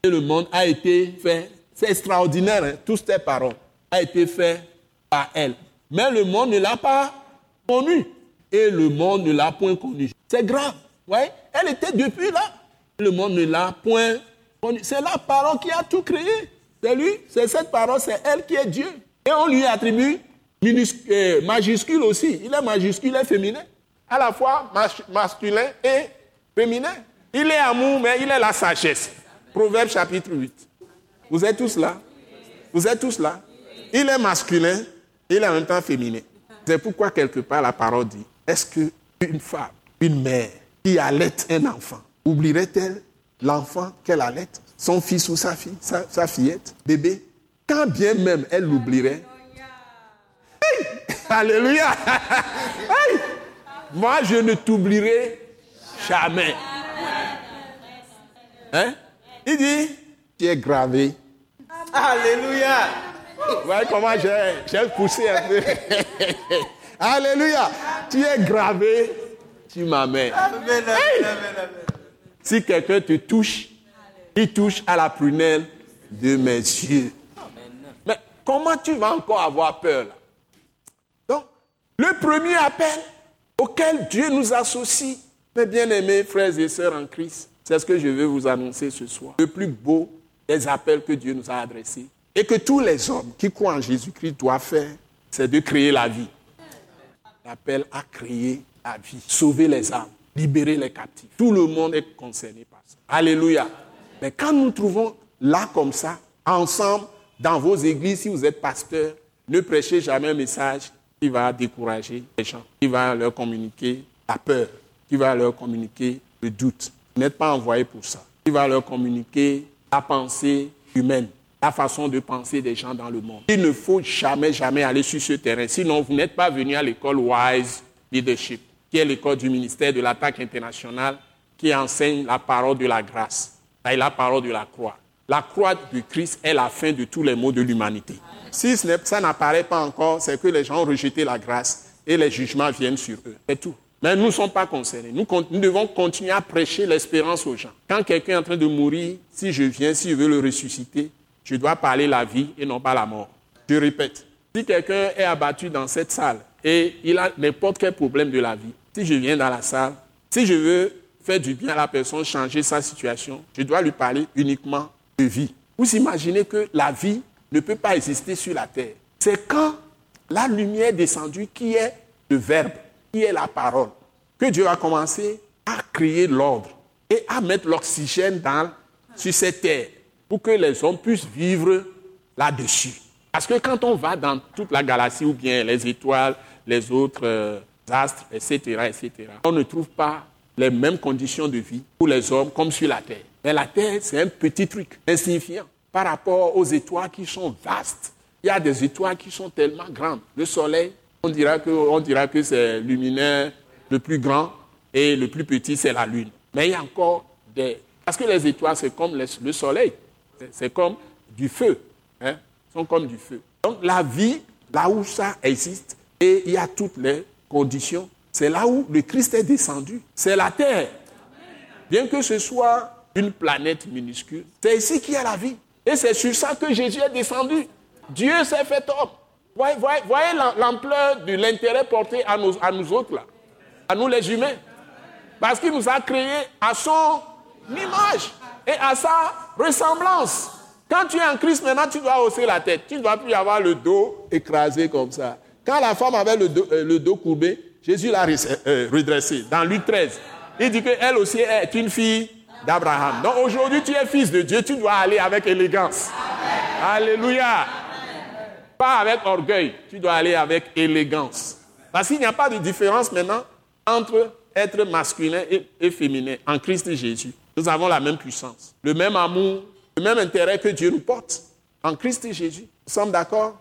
et le monde a été fait, c'est extraordinaire, hein, toutes ces paroles, a été fait par elle. Mais le monde ne l'a pas connue. Et le monde ne l'a point connue. C'est grave. Ouais? Elle était depuis là. Le monde ne l'a point connue. C'est la parole qui a tout créé. C'est lui, c'est cette parole, c'est elle qui est Dieu. Et on lui attribue euh, majuscule aussi. Il est majuscule et féminin. À la fois masculin et féminin. Il est amour, mais il est la sagesse. Proverbe chapitre 8. Vous êtes tous là Vous êtes tous là Il est masculin, il est en même temps féminin. C'est pourquoi quelque part la parole dit, est-ce qu'une femme, une mère qui allait un enfant, oublierait-elle l'enfant qu'elle allait Son fils ou sa fille, sa, fillette, bébé Quand bien même elle l'oublierait. Alléluia Moi, je ne t'oublierai jamais. Hein? Il dit, tu es gravé. Alléluia. Vous voyez comment j'ai poussé un peu. Alléluia. Tu es gravé, tu m'amènes. Si quelqu'un te touche, il touche à la prunelle de mes yeux. Mais comment tu vas encore avoir peur là? Donc, le premier appel auquel Dieu nous associe, mes bien-aimés frères et sœurs en Christ, c'est ce que je veux vous annoncer ce soir. Le plus beau des appels que Dieu nous a adressés et que tous les hommes qui croient en Jésus-Christ doivent faire, c'est de créer la vie. L'appel à créer la vie, sauver les âmes, libérer les captifs. Tout le monde est concerné par ça. Alléluia. Mais quand nous trouvons là comme ça, ensemble, dans vos églises, si vous êtes pasteur, ne prêchez jamais un message qui va décourager les gens, qui va leur communiquer la peur, qui va leur communiquer le doute. Vous n'êtes pas envoyé pour ça. Il va leur communiquer la pensée humaine, la façon de penser des gens dans le monde. Il ne faut jamais, jamais aller sur ce terrain. Sinon, vous n'êtes pas venu à l'école Wise Leadership, qui est l'école du ministère de l'attaque internationale, qui enseigne la parole de la grâce et la parole de la croix. La croix du Christ est la fin de tous les maux de l'humanité. Si ça n'apparaît pas encore, c'est que les gens ont rejeté la grâce et les jugements viennent sur eux. C'est tout. Mais nous ne sommes pas concernés. Nous, devons continuer à prêcher l'espérance aux gens. Quand quelqu'un est en train de mourir, si je viens, si je veux le ressusciter, je dois parler la vie et non pas la mort. Je répète, si quelqu'un est abattu dans cette salle et il a n'importe quel problème de la vie, si je viens dans la salle, si je veux faire du bien à la personne, changer sa situation, je dois lui parler uniquement de vie. Vous imaginez que la vie ne peut pas exister sur la terre. C'est quand la lumière est descendue qui est le verbe qui est la parole, que Dieu a commencé à créer l'ordre et à mettre l'oxygène sur cette terre pour que les hommes puissent vivre là-dessus. Parce que quand on va dans toute la galaxie ou bien les étoiles, les autres euh, astres, etc., etc., on ne trouve pas les mêmes conditions de vie pour les hommes comme sur la Terre. Mais la Terre, c'est un petit truc insignifiant par rapport aux étoiles qui sont vastes. Il y a des étoiles qui sont tellement grandes. Le Soleil, on dira que, c'est luminaire le plus grand et le plus petit, c'est la Lune. Mais il y a encore des... Parce que les étoiles, c'est comme le soleil. C'est comme du feu. Hein? sont comme du feu. Donc la vie, là où ça existe, et il y a toutes les conditions, c'est là où le Christ est descendu. C'est la terre. Bien que ce soit une planète minuscule, c'est ici qu'il y a la vie. Et c'est sur ça que Jésus est descendu. Dieu s'est fait homme. Voyez, voyez, l'ampleur de l'intérêt porté à nous, à nous autres, là, à nous les humains. Parce qu'il nous a créés à son image et à sa ressemblance. Quand tu es en Christ, maintenant, tu dois hausser la tête. Tu ne dois plus avoir le dos écrasé comme ça. Quand la femme avait le dos, euh, courbé, Jésus l'a euh, redressé. Dans Luc 13, il dit qu'elle aussi est une fille d'Abraham. Donc aujourd'hui, tu es fils de Dieu, tu dois aller avec élégance. Alléluia. Pas avec orgueil, tu dois aller avec élégance. Parce qu'il n'y a pas de différence maintenant entre être masculin et, féminin en Christ Jésus. Nous avons la même puissance, le même amour, le même intérêt que Dieu nous porte en Christ Jésus. Nous sommes d'accord?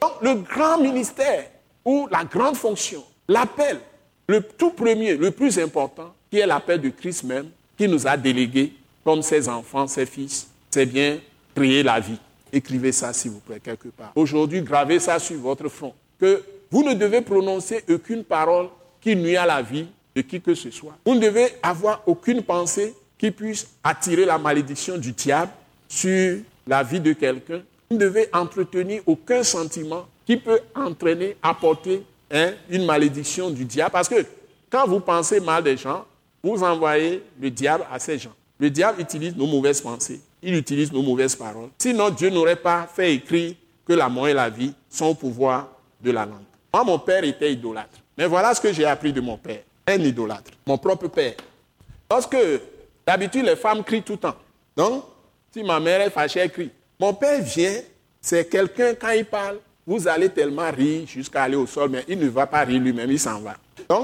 Donc le grand ministère ou la grande fonction, l'appel, le tout premier, le plus important, qui est l'appel de Christ même, qui nous a délégués comme ses enfants, ses fils, c'est bien créer la vie. Écrivez ça, s'il vous plaît, quelque part. Aujourd'hui, gravez ça sur votre front. Que vous ne devez prononcer aucune parole qui nuit à la vie de qui que ce soit. Vous ne devez avoir aucune pensée qui puisse attirer la malédiction du diable sur la vie de quelqu'un, ne devez entretenir aucun sentiment qui peut entraîner, apporter hein, une malédiction du diable. Parce que quand vous pensez mal des gens, vous envoyez le diable à ces gens. Le diable utilise nos mauvaises pensées, il utilise nos mauvaises paroles. Sinon, Dieu n'aurait pas fait écrire que la mort et la vie sont au pouvoir de la langue. Moi, mon père était idolâtre. Mais voilà ce que j'ai appris de mon père. Un idolâtre. Mon propre père. Parce que d'habitude, les femmes crient tout le temps. Donc, si ma mère est fâchée, elle crie. Mon père vient, c'est quelqu'un, quand il parle, vous allez tellement rire jusqu'à aller au sol, mais il ne va pas rire lui-même, il s'en va.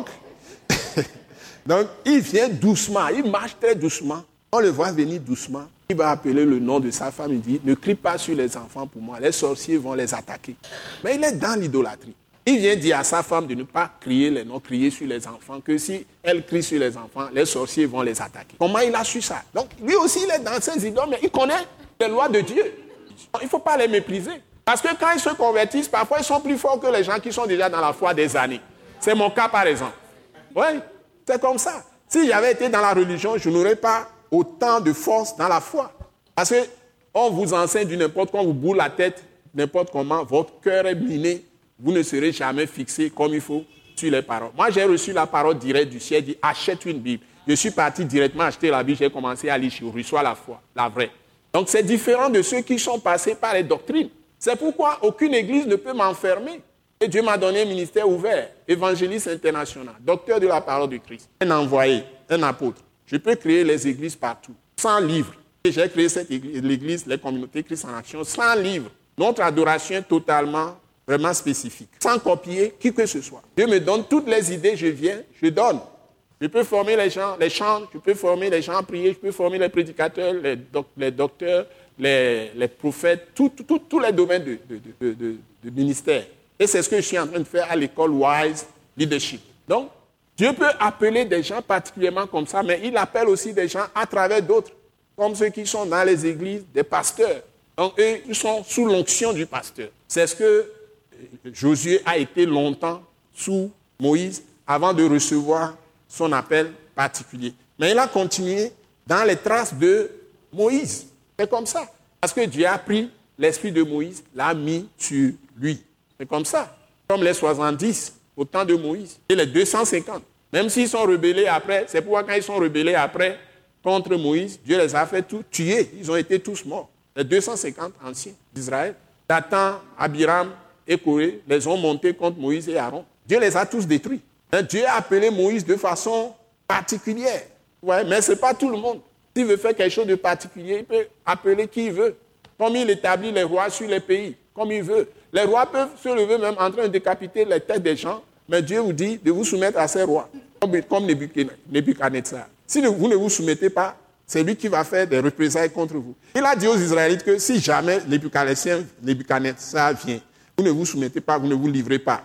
Donc, il vient doucement, il marche très doucement. On le voit venir doucement. Il va appeler le nom de sa femme. Il dit Ne crie pas sur les enfants pour moi, les sorciers vont les attaquer. Mais il est dans l'idolâtrie. Il vient dire à sa femme de ne pas crier les noms, crier sur les enfants, que si elle crie sur les enfants, les sorciers vont les attaquer. Comment il a su ça? Donc, lui aussi, il est dans ses idoles, mais il connaît les lois de Dieu. Il ne faut pas les mépriser. Parce que quand ils se convertissent, parfois ils sont plus forts que les gens qui sont déjà dans la foi des années. C'est mon cas, par exemple. Oui, c'est comme ça. Si j'avais été dans la religion, je n'aurais pas autant de force dans la foi. Parce qu'on vous enseigne du n'importe quoi, vous boule la tête, n'importe comment, votre cœur est miné, vous ne serez jamais fixé comme il faut sur les paroles. Moi, j'ai reçu la parole directe du ciel, dit achète une Bible. Je suis parti directement acheter la Bible, j'ai commencé à lire, je reçois la foi, la vraie. Donc c'est différent de ceux qui sont passés par les doctrines. C'est pourquoi aucune église ne peut m'enfermer. Et Dieu m'a donné un ministère ouvert, évangéliste international, docteur de la parole de Christ, un envoyé, un apôtre. Je peux créer les églises partout, sans livre. Et j'ai créé cette église, l'église, les communautés Christ en action, sans livre. Notre adoration est totalement, vraiment spécifique, sans copier qui que ce soit. Dieu me donne toutes les idées, je viens, je donne. Je peux former les gens, les chants, je peux former les gens à prier, je peux former les prédicateurs, les, docteurs, les, prophètes, tous les domaines de ministère. Et c'est ce que je suis en train de faire à l'école Wise Leadership. Donc, Dieu peut appeler des gens particulièrement comme ça, mais il appelle aussi des gens à travers d'autres, comme ceux qui sont dans les églises, des pasteurs. Donc, eux, ils sont sous l'onction du pasteur. C'est ce que euh, Josué a été longtemps sous Moïse avant de recevoir son appel particulier. Mais il a continué dans les traces de Moïse. C'est comme ça. Parce que Dieu a pris l'esprit de Moïse, l'a mis sur lui. C'est comme ça. Comme les 70 au temps de Moïse et les 250. Même s'ils sont rebellés après, c'est pourquoi quand ils sont rebellés après contre Moïse, Dieu les a fait tous tuer. Ils ont été tous morts. Les 250 anciens d'Israël, Dathan, Abiram et Corée, les ont montés contre Moïse et Aaron. Dieu les a tous détruits. Dieu a appelé Moïse de façon particulière. Ouais, mais ce n'est pas tout le monde. S'il veut faire quelque chose de particulier, il peut appeler qui il veut. Comme il établit les rois sur les pays, comme il veut. Les rois peuvent se lever même en train de décapiter les têtes des gens, mais Dieu vous dit de vous soumettre à ces rois, comme Nebuchadnezzar. Si vous ne vous soumettez pas, c'est lui qui va faire des représailles contre vous. Il a dit aux Israélites que si jamais Nebuchadnezzar vient, vous ne vous soumettez pas, vous ne vous livrez pas,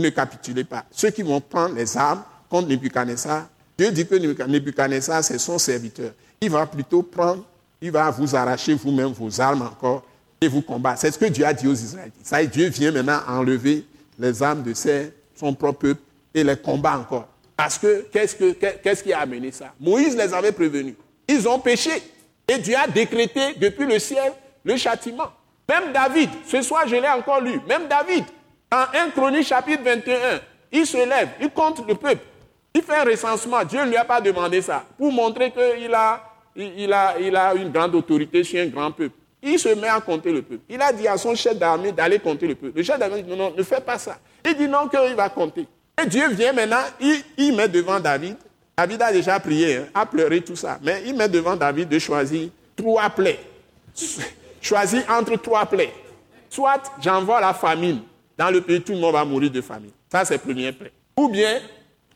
ne capitulez pas. Ceux qui vont prendre les armes contre Nebuchadnezzar, Dieu dit que Nebuchadnezzar, c'est son serviteur. Il va plutôt prendre, il va vous arracher vous-même vos armes encore et vous combattre. C'est ce que Dieu a dit aux Israélites. Ça, Dieu vient maintenant enlever les âmes de son propre peuple et les combat encore. Parce que qu'est-ce, qui a amené ça? Moïse les avait prévenus. Ils ont péché. Et Dieu a décrété depuis le ciel le châtiment. Même David, ce soir je l'ai encore lu, même David, en 1 Chronique chapitre 21, il se lève, il compte le peuple. Il fait un recensement. Dieu ne lui a pas demandé ça pour montrer qu'il a, il une grande autorité sur un grand peuple. Il se met à compter le peuple. Il a dit à son chef d'armée d'aller compter le peuple. Le chef d'armée dit non, ne fais pas ça. Il dit non, qu'il va compter. Et Dieu vient maintenant, il, met devant David. David a déjà prié, hein, a pleuré tout ça. Mais il met devant David de choisir trois plaies. Choisir entre trois plaies. Soit j'envoie la famine dans le pays, tout le monde va mourir de famine. Ça, c'est le premier plaie. Ou bien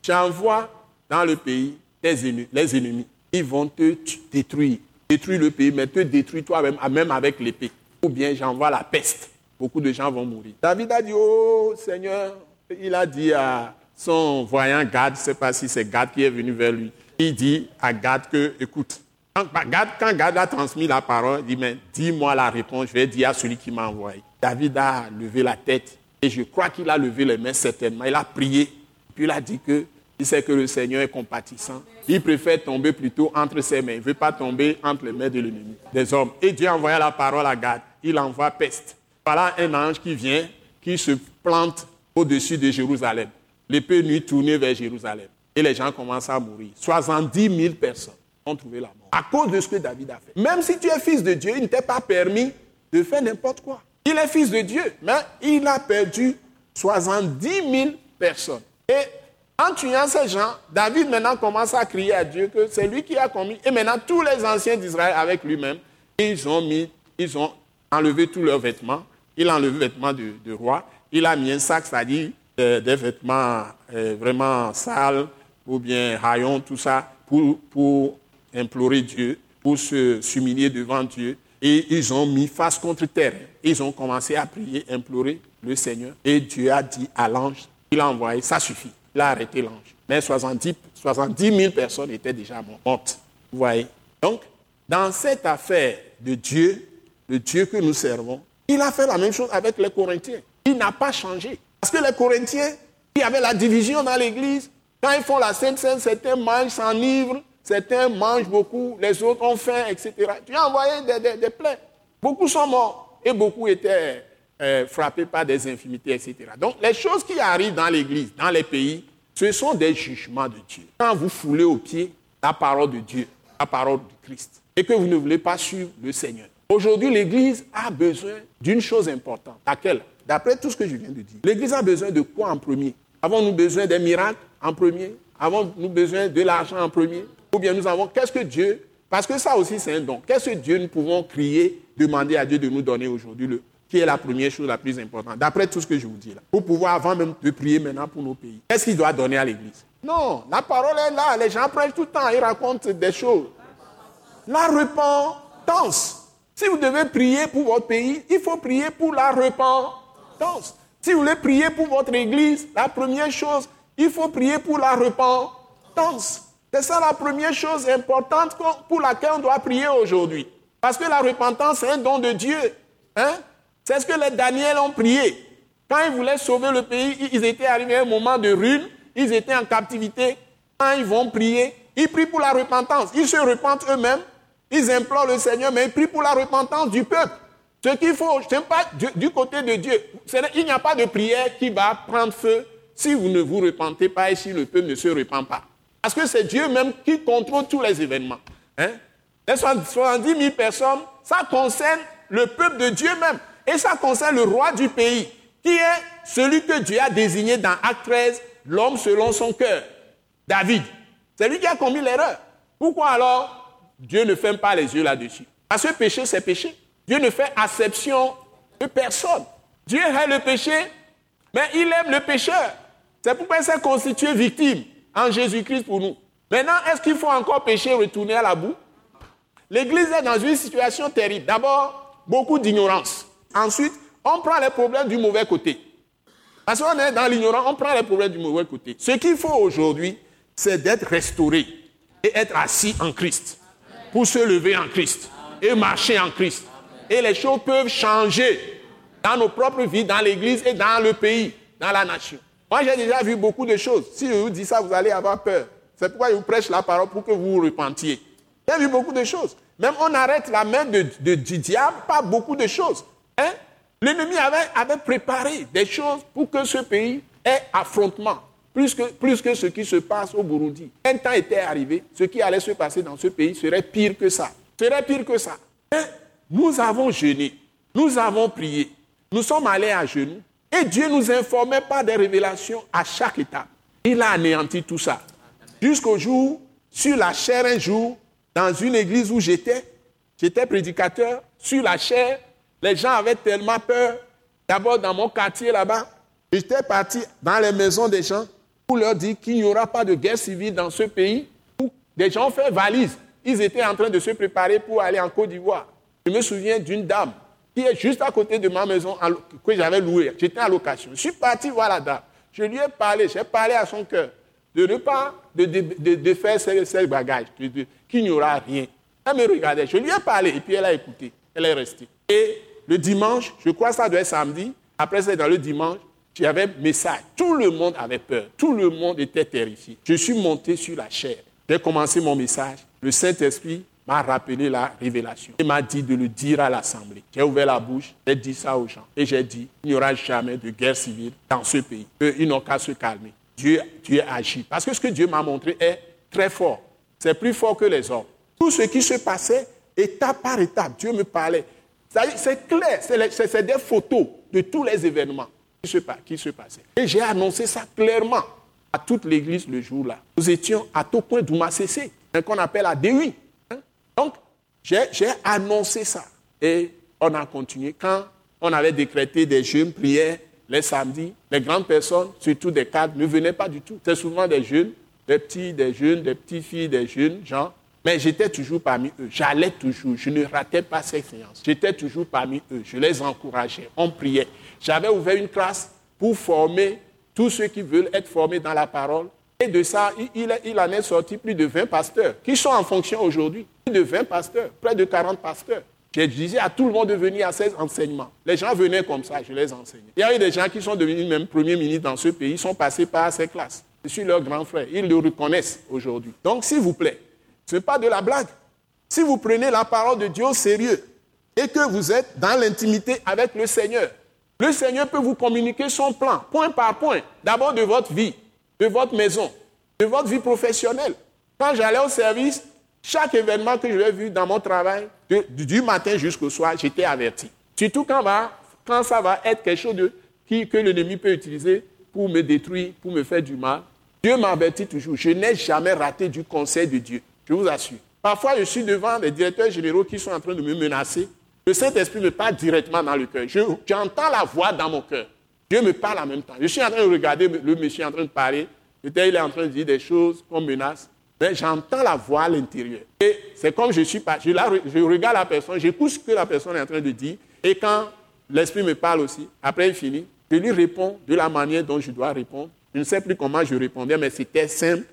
j'envoie dans le pays les ennemis. Ils vont te détruire détruis le pays, mais te détruis toi-même, même avec l'épée. Ou bien j'envoie la peste. Beaucoup de gens vont mourir. David a dit, oh Seigneur, il a dit à son voyant Gad, je ne sais pas si c'est Gad qui est venu vers lui, il dit à Gad que, écoute, quand Gad, quand Gad a transmis la parole, il dit, mais dis-moi la réponse, je vais dire à celui qui m'a envoyé. David a levé la tête et je crois qu'il a levé les mains certainement. Il a prié, puis il a dit que Il sait que le Seigneur est compatissant. Il préfère tomber plutôt entre ses mains. Il ne veut pas tomber entre les mains de l'ennemi, des hommes. Et Dieu envoya la parole à Gad. Il envoie peste. Voilà un ange qui vient, qui se plante au-dessus de Jérusalem. L'épée nuit tournée vers Jérusalem. Et les gens commencent à mourir. 70 000 personnes ont trouvé la mort. À cause de ce que David a fait. Même si tu es fils de Dieu, il ne t'est pas permis de faire n'importe quoi. Il est fils de Dieu, mais il a perdu 70 000 personnes. Et en tuant ces gens, David maintenant commence à crier à Dieu que c'est lui qui a commis. Et maintenant, tous les anciens d'Israël avec lui-même, ils ont mis, ils ont enlevé tous leurs vêtements. Il a enlevé les vêtements de, roi. Il a mis un sac, c'est-à-dire euh, des vêtements euh, vraiment sales ou bien raillons, tout ça, pour, pour implorer Dieu, pour se s'humilier devant Dieu. Et ils ont mis face contre terre. Ils ont commencé à prier, implorer le Seigneur. Et Dieu a dit à l'ange, il a envoyé, ça suffit. Il a arrêté l'ange. Mais 70, 70 000 personnes étaient déjà mortes. Vous voyez Donc, dans cette affaire de Dieu, le Dieu que nous servons, il a fait la même chose avec les Corinthiens. Il n'a pas changé. Parce que les Corinthiens, il y avait la division dans l'Église. Quand ils font la Sainte Sainte, certains mangent, s'enivrent, certains mangent beaucoup, les autres ont faim, etc. Tu as envoyé des, des, plaies. Beaucoup sont morts et beaucoup étaient euh, frappés par des infimités, etc. Donc les choses qui arrivent dans l'Église, dans les pays, ce sont des jugements de Dieu. Quand vous foulez au pied la parole de Dieu, la parole de Christ, et que vous ne voulez pas suivre le Seigneur. Aujourd'hui, l'Église a besoin d'une chose importante. Laquelle? D'après tout ce que je viens de dire. L'Église a besoin de quoi en premier? Avons-nous besoin des miracles en premier? Avons-nous besoin de l'argent en premier? Ou bien nous avons, qu'est-ce que Dieu, parce que ça aussi c'est un don, qu'est-ce que Dieu nous pouvons crier, demander à Dieu de nous donner aujourd'hui, qui est la première chose la plus importante, d'après tout ce que je vous dis là, pour pouvoir avant même de prier maintenant pour nos pays. Qu'est-ce qu'il doit donner à l'Église? Non, la parole est là, les gens prennent tout le temps, ils racontent des choses. La repentance. Si vous devez prier pour votre pays, il faut prier pour la repentance. Si vous voulez prier pour votre Église, la première chose, il faut prier pour la repentance. C'est ça la première chose importante pour laquelle on doit prier aujourd'hui. Parce que la repentance, c'est un don de Dieu. Hein? C'est ce que les Daniel ont prié. Quand ils voulaient sauver le pays, ils étaient arrivés à un moment de ruine, ils étaient en captivité. Quand ils vont prier, ils prient pour la repentance. Ils se repentent eux-mêmes, ils implorent le Seigneur, mais ils prient pour la repentance du peuple. Ce qu'il faut, je pas du, du, côté de Dieu. Il n'y a pas de prière qui va prendre feu si vous ne vous repentez pas et si le peuple ne se repent pas. Parce que c'est Dieu même qui contrôle tous les événements. Hein? Les 70 000 personnes, ça concerne le peuple de Dieu même. Et ça concerne le roi du pays, qui est celui que Dieu a désigné dans Acte 13, l'homme selon son cœur, David. C'est lui qui a commis l'erreur. Pourquoi alors Dieu ne ferme pas les yeux là-dessus? Parce que péché, c'est péché. Dieu ne fait acception de personne. Dieu aime le péché, mais il aime le pécheur. C'est pourquoi il s'est constitué victime en Jésus-Christ pour nous. Maintenant, est-ce qu'il faut encore pécher, retourner à la boue? L'Église est dans une situation terrible. D'abord, beaucoup d'ignorance. Ensuite, on prend les problèmes du mauvais côté. Parce qu'on est dans l'ignorance, on prend les problèmes du mauvais côté. Ce qu'il faut aujourd'hui, c'est d'être restauré et être assis en Christ. Pour se lever en Christ et marcher en Christ. Et les choses peuvent changer dans nos propres vies, dans l'Église et dans le pays, dans la nation. Moi, j'ai déjà vu beaucoup de choses. Si je vous dis ça, vous allez avoir peur. C'est pourquoi je vous prêche la parole pour que vous vous repentiez. J'ai vu beaucoup de choses. Même on arrête la main de, du diable, pas beaucoup de choses. Hein? L'ennemi avait, avait préparé des choses pour que ce pays ait affrontement, plus que, plus que ce qui se passe au Burundi. Un temps était arrivé, ce qui allait se passer dans ce pays serait pire que ça. Serait pire que ça. Hein? nous avons jeûné, nous avons prié, nous sommes allés à genoux, et Dieu nous informait par des révélations à chaque étape. Il a anéanti tout ça. Jusqu'au jour, sur la chair un jour, dans une église où j'étais, j'étais prédicateur, sur la chair, les gens avaient tellement peur. D'abord dans mon quartier là-bas, j'étais parti dans les maisons des gens pour leur dire qu'il n'y aura pas de guerre civile dans ce pays. Des gens ont fait valise. Ils étaient en train de se préparer pour aller en Côte d'Ivoire. Je me souviens d'une dame qui est juste à côté de ma maison que j'avais louée. J'étais en location. Je suis parti voir la dame. Je lui ai parlé, j'ai parlé à son cœur de ne pas de, de, de, faire ces, bagages, qu'il n'y aura rien. Elle me regardait, je lui ai parlé et puis elle a écouté. Elle est restée. Et le dimanche, je crois que ça doit être samedi, après c'est dans le dimanche, J'avais message. Tout le monde avait peur. Tout le monde était terrifié. Je suis monté sur la chair. J'ai commencé mon message. Le Saint-Esprit m'a rappelé la révélation. Il m'a dit de le dire à l'Assemblée. J'ai ouvert la bouche, j'ai dit ça aux gens. Et j'ai dit, il n'y aura jamais de guerre civile dans ce pays. ils n'ont qu'à se calmer. Dieu, Dieu agit. Parce que ce que Dieu m'a montré est très fort. C'est plus fort que les hommes. Tout ce qui se passait, étape par étape, Dieu me parlait. C'est clair, c'est des photos de tous les événements qui se, passaient. Et j'ai annoncé ça clairement à toute l'église le jour-là. Nous étions à tout point d'Oumassé, qu'on appelle à Déhui. Donc, j'ai annoncé ça. Et on a continué. Quand on avait décrété des jeunes prières les samedis, les grandes personnes, surtout des cadres, ne venaient pas du tout. C'est souvent des jeunes, des petits, des jeunes, des petites filles, des jeunes gens. Mais j'étais toujours parmi eux. J'allais toujours. Je ne ratais pas ces séances. J'étais toujours parmi eux. Je les encourageais. On priait. J'avais ouvert une classe pour former tous ceux qui veulent être formés dans la parole. Et de ça, il, en est sorti plus de 20 pasteurs qui sont en fonction aujourd'hui. Plus de 20 pasteurs, près de 40 pasteurs. Je disais à tout le monde de venir à ces enseignements. Les gens venaient comme ça, je les enseignais. Il y a eu des gens qui sont devenus même premiers ministres dans ce pays, sont passés par ces classes. Je suis leur grand frère. Ils le reconnaissent aujourd'hui. Donc, s'il vous plaît, ce n'est pas de la blague. Si vous prenez la parole de Dieu au sérieux et que vous êtes dans l'intimité avec le Seigneur, le Seigneur peut vous communiquer son plan, point par point, d'abord de votre vie, de votre maison, de votre vie professionnelle. Quand j'allais au service, chaque événement que j'ai vu dans mon travail, du matin jusqu'au soir, j'étais averti. Surtout quand, quand ça va être quelque chose de, qui, que l'ennemi peut utiliser pour me détruire, pour me faire du mal. Dieu m'avertit toujours. Je n'ai jamais raté du conseil de Dieu. Je vous assure. Parfois, je suis devant des directeurs généraux qui sont en train de me menacer. Le Saint-Esprit me parle directement dans le cœur. J'entends la voix dans mon cœur. Dieu me parle en même temps. Je suis en train de regarder le monsieur en train de parler. Peut-être il est en train de dire des choses qu'on menace. Mais j'entends la voix à l'intérieur. Et c'est comme je suis pas. Je, je regarde la personne, j'écoute ce que la personne est en train de dire. Et quand l'Esprit me parle aussi, après il finit, je lui réponds de la manière dont je dois répondre. Je ne sais plus comment je répondais, mais c'était simple.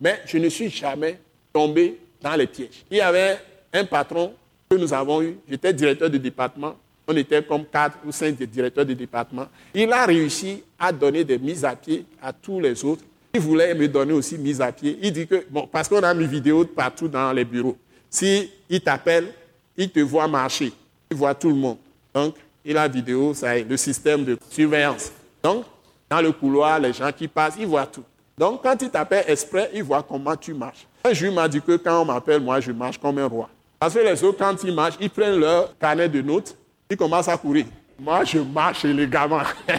Mais je ne suis jamais tombé dans les pièges. Il y avait un patron que nous avons eu, j'étais directeur de département, on était comme quatre ou cinq directeurs de département. Il a réussi à donner des mises à pied à tous les autres. Il voulait me donner aussi mise à pied. Il dit que, bon, parce qu'on a mis vidéo partout dans les bureaux. Si il t'appelle, il te voit marcher. Il voit tout le monde. Donc, il a vidéo, ça est, le système de surveillance. Donc, dans le couloir, les gens qui passent, ils voient tout. Donc, quand il t'appelle exprès, il voit comment tu marches. Un juif m'a dit que quand on m'appelle, moi, je marche comme un roi. Parce que les autres, quand ils marchent, ils prennent leur carnet de notes, ils commencent à courir. Moi, je marche élégamment.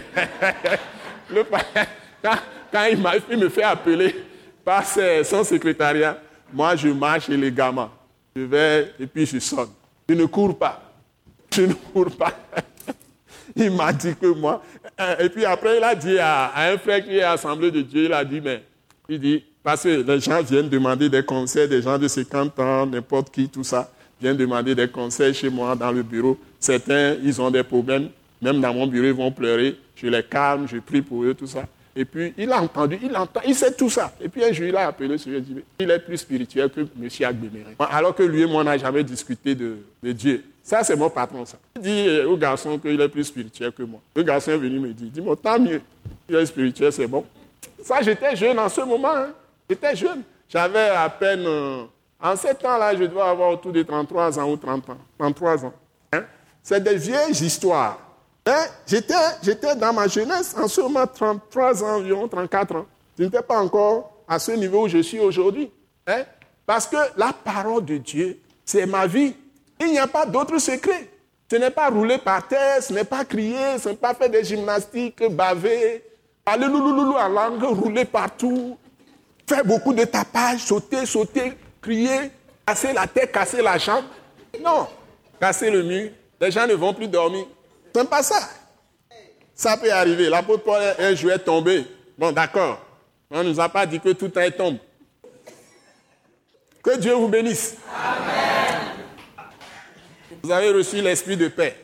quand, il, il, me fait appeler par son secrétariat, moi, je marche élégamment. Je vais et puis je sonne. Je ne cours pas. Je ne cours pas. il m'a dit que moi. Et puis après, il a dit à, à un frère qui est assemblé de Dieu, il a dit, mais, il dit, parce que les gens viennent demander des conseils, des gens de 50 ans, n'importe qui, tout ça, viennent demander des conseils chez moi dans le bureau. Certains, ils ont des problèmes. Même dans mon bureau, ils vont pleurer. Je les calme, je prie pour eux, tout ça. Et puis, il a entendu, il entend, il sait tout ça. Et puis, un jour, il a appelé ce dit, il est plus spirituel que M. Agbemere. Alors que lui et moi, on n'a jamais discuté de, Dieu. Ça, c'est mon patron, ça. Il dit euh, au garçon qu'il est plus spirituel que moi. Le garçon est venu me dire, dis-moi, tant mieux. Il est spirituel, c'est bon. Ça, j'étais jeune en ce moment. Hein. J'étais jeune. J'avais à peine. Euh, en ce temps-là, je dois avoir autour de 33 ans ou 30 ans. 33 ans. C'est des vieilles histoires. Hein? J'étais dans ma jeunesse, en ce moment, 33 ans environ, 34 ans. Je n'étais pas encore à ce niveau où je suis aujourd'hui. Hein? Parce que la parole de Dieu, c'est ma vie. Il n'y a pas d'autre secret. Ce n'est pas rouler par terre, ce n'est pas crier, ce n'est pas faire des gymnastiques, baver, aller louloulou à langue, rouler partout, faire beaucoup de tapage, sauter, sauter, crier, casser la tête, casser la jambe. Non, casser le mur. Les gens ne vont plus dormir. Ce n'est pas ça. Ça peut arriver. L'apôtre Paul, un jour, est tombé. Bon, d'accord. On ne nous a pas dit que tout un tombe. Que Dieu vous bénisse. Amen. Vous avez reçu l'esprit de paix.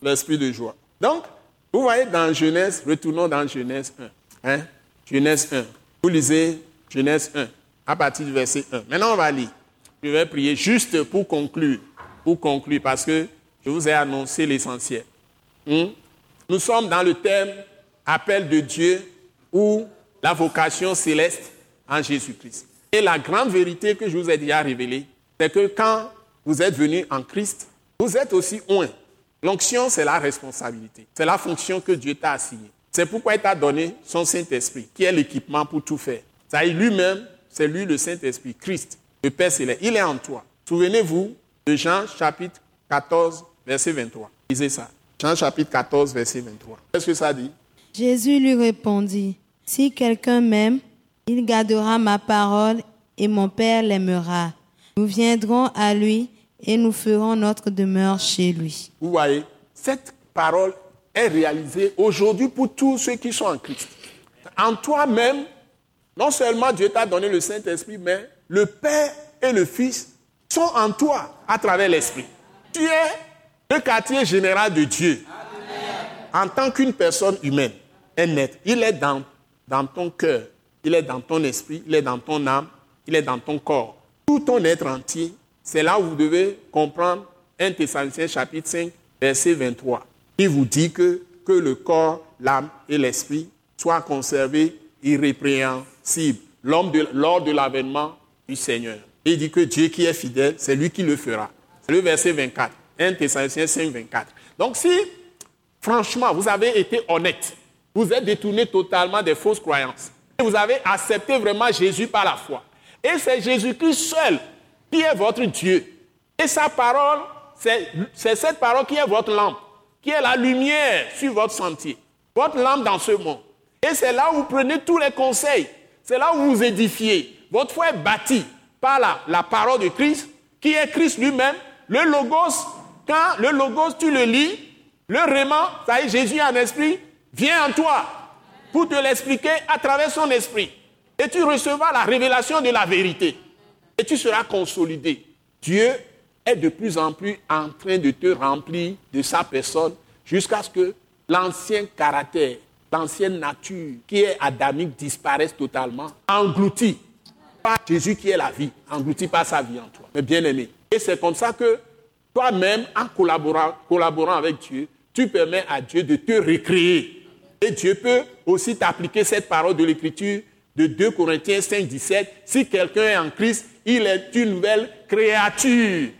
L'esprit de joie. Donc, vous voyez dans Genèse, retournons dans Genèse 1. Hein? Genèse 1. Vous lisez Genèse 1, à partir du verset 1. Maintenant, on va lire. Je vais prier juste pour conclure. Pour conclure, parce que je vous ai annoncé l'essentiel. Hmm? Nous sommes dans le thème appel de Dieu ou la vocation céleste en Jésus-Christ. Et la grande vérité que je vous ai déjà révélée, c'est que quand vous êtes venu en Christ, vous êtes aussi un. L'onction, c'est la responsabilité. C'est la fonction que Dieu t'a assignée. C'est pourquoi il t'a donné son Saint-Esprit, qui est l'équipement pour tout faire. Ça lui-même, c'est lui le Saint-Esprit, Christ, le Père céleste. Il est en toi. Souvenez-vous de Jean chapitre 14, verset 23. Lisez ça. Jean chapitre 14, verset 23. Qu'est-ce que ça dit? Jésus lui répondit, Si quelqu'un m'aime, il gardera ma parole et mon Père l'aimera. Nous viendrons à lui et nous ferons notre demeure chez lui. Vous voyez, cette parole est réalisée aujourd'hui pour tous ceux qui sont en Christ. En toi-même, non seulement Dieu t'a donné le Saint-Esprit, mais le Père et le Fils sont en toi à travers l'Esprit. Tu es le quartier général de Dieu en tant qu'une personne humaine, un être. Il est dans, dans ton cœur, il est dans ton esprit, il est dans ton âme, il est dans ton corps. Tout ton être entier, c'est là où vous devez comprendre 1 Thessaloniciens chapitre 5, verset 23. Il vous dit que, que le corps, l'âme et l'esprit soient conservés irrépréhensibles lors de l'avènement du Seigneur. Il dit que Dieu qui est fidèle, c'est lui qui le fera. C'est le verset 24. 1 Thessaloniciens 5, 24. Donc si, franchement, vous avez été honnête, vous êtes détourné totalement des fausses croyances, et vous avez accepté vraiment Jésus par la foi, et c'est Jésus-Christ seul qui est votre Dieu, et sa parole, c'est cette parole qui est votre lampe, qui est la lumière sur votre sentier, votre lampe dans ce monde. Et c'est là où vous prenez tous les conseils, c'est là où vous vous édifiez. Votre foi est bâtie la, parole de Christ, qui est Christ lui-même. Le logos, quand le logos, tu le lis, le réman, ça y est, Jésus en esprit, vient en toi pour te l'expliquer à travers son esprit. Et tu recevras la révélation de la vérité. Et tu seras consolidé. Dieu est de plus en plus en train de te remplir de sa personne jusqu'à ce que l'ancien caractère, l'ancienne nature qui est adamique disparaisse totalement, englouti Jésus qui est la vie, englouti par sa vie en toi. Mais bien aimé. Et c'est comme ça que toi-même, en collaborant, collaborant avec Dieu, tu permets à Dieu de te recréer. Et Dieu peut aussi t'appliquer cette parole de l'Écriture de 2 Corinthiens 5, 17. Si quelqu'un est en Christ, il est une nouvelle créature.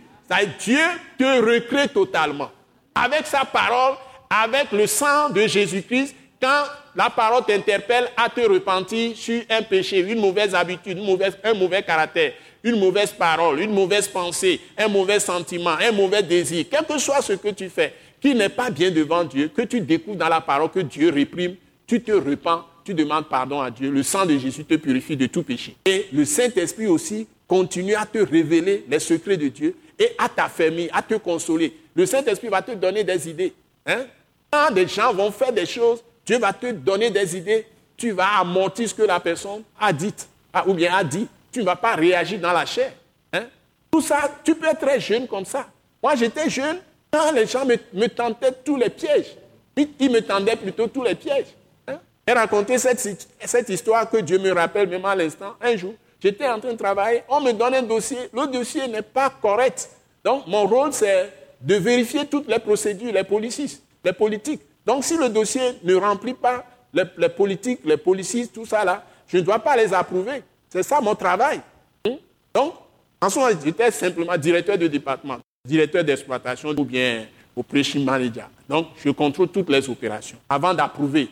Dieu te recrée totalement. Avec sa parole, avec le sang de Jésus-Christ, quand la parole t'interpelle à te repentir sur un péché, une mauvaise habitude, un mauvais caractère, une mauvaise parole, une mauvaise pensée, un mauvais sentiment, un mauvais désir, quel que soit ce que tu fais, qui n'est pas bien devant Dieu, que tu découvres dans la parole que Dieu réprime, tu te repens, tu demandes pardon à Dieu. Le sang de Jésus te purifie de tout péché. Et le Saint-Esprit aussi continue à te révéler les secrets de Dieu et à t'affermir, à te consoler. Le Saint-Esprit va te donner des idées. Hein? Des gens vont faire des choses, Dieu va te donner des idées. Tu vas amortir ce que la personne a dit ou bien a dit. Tu ne vas pas réagir dans la chair. Hein? Tout ça, tu peux être très jeune comme ça. Moi, j'étais jeune quand les gens me, tentaient tous les pièges. Ils, me tendaient plutôt tous les pièges. Hein? J'ai raconté cette, cette histoire que Dieu me rappelle même à l'instant. Un jour, j'étais en train de travailler, on me donne un dossier, le dossier n'est pas correct. Donc, mon rôle, c'est de vérifier toutes les procédures, les politiques, les politiques. Donc, si le dossier ne remplit pas les, politiques, les policiers, tout ça là, je ne dois pas les approuver. C'est ça mon travail. Donc, en moment, j'étais simplement directeur de département, directeur d'exploitation ou bien operation manager. Donc, je contrôle toutes les opérations avant d'approuver.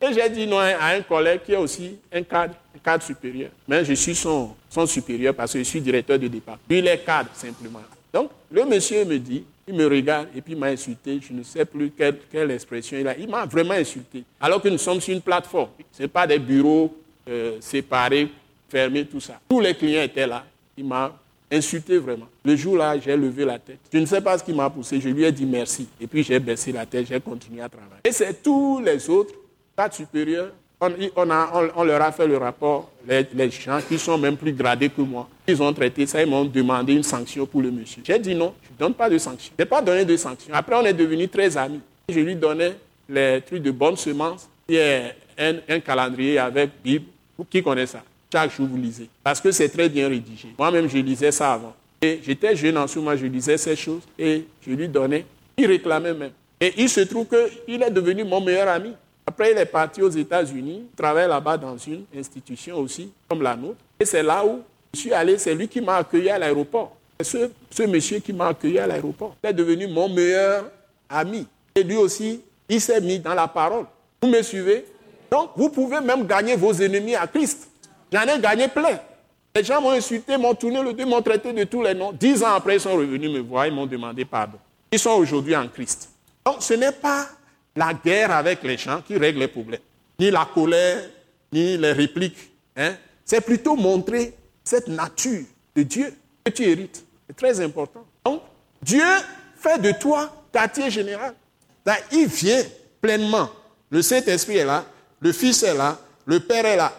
Et j'ai dit non à un collègue qui est aussi un cadre, un cadre supérieur. Mais je suis son, son supérieur parce que je suis directeur de département. Il est cadre simplement. Donc, le monsieur me dit, il me regarde et puis m'a insulté. Je ne sais plus quelle, quelle expression il a. Il m'a vraiment insulté. Alors que nous sommes sur une plateforme. Ce n'est pas des bureaux euh, séparés fermé, tout ça. Tous les clients étaient là. Il m'a insulté vraiment. Le jour-là, j'ai levé la tête. Je ne sais pas ce qui m'a poussé. Je lui ai dit merci. Et puis j'ai baissé la tête, j'ai continué à travailler. Et c'est tous les autres, cadres supérieurs, on, leur a fait le rapport, les, gens qui sont même plus gradés que moi. Ils ont traité ça, ils m'ont demandé une sanction pour le monsieur. J'ai dit non, je ne donne pas de sanction. Je n'ai pas donné de sanction. Après, on est devenus très amis. Je lui donnais les trucs de bonne semence, qui est un, un calendrier avec Bible. Qui connaît ça? Chaque jour, vous lisez. Parce que c'est très bien rédigé. Moi-même, je lisais ça avant. Et j'étais jeune en ce moment, je lisais ces choses et je lui donnais. Il réclamait même. Et il se trouve qu'il est devenu mon meilleur ami. Après, il est parti aux États-Unis, travaille là-bas dans une institution aussi, comme la nôtre. Et c'est là où je suis allé, c'est lui qui m'a accueilli à l'aéroport. C'est ce, monsieur qui m'a accueilli à l'aéroport. Il est devenu mon meilleur ami. Et lui aussi, il s'est mis dans la parole. Vous me suivez? Donc, vous pouvez même gagner vos ennemis à Christ. J'en ai gagné plein. Les gens m'ont insulté, m'ont tourné le dos, m'ont traité de tous les noms. Dix ans après, ils sont revenus me voir, ils m'ont demandé pardon. Ils sont aujourd'hui en Christ. Donc, ce n'est pas la guerre avec les gens qui règle les problèmes, ni la colère, ni les répliques. Hein? C'est plutôt montrer cette nature de Dieu que tu hérites. C'est très important. Donc, Dieu fait de toi quartier général. il vient pleinement. Le Saint-Esprit est là, le Fils est là, le Père est là.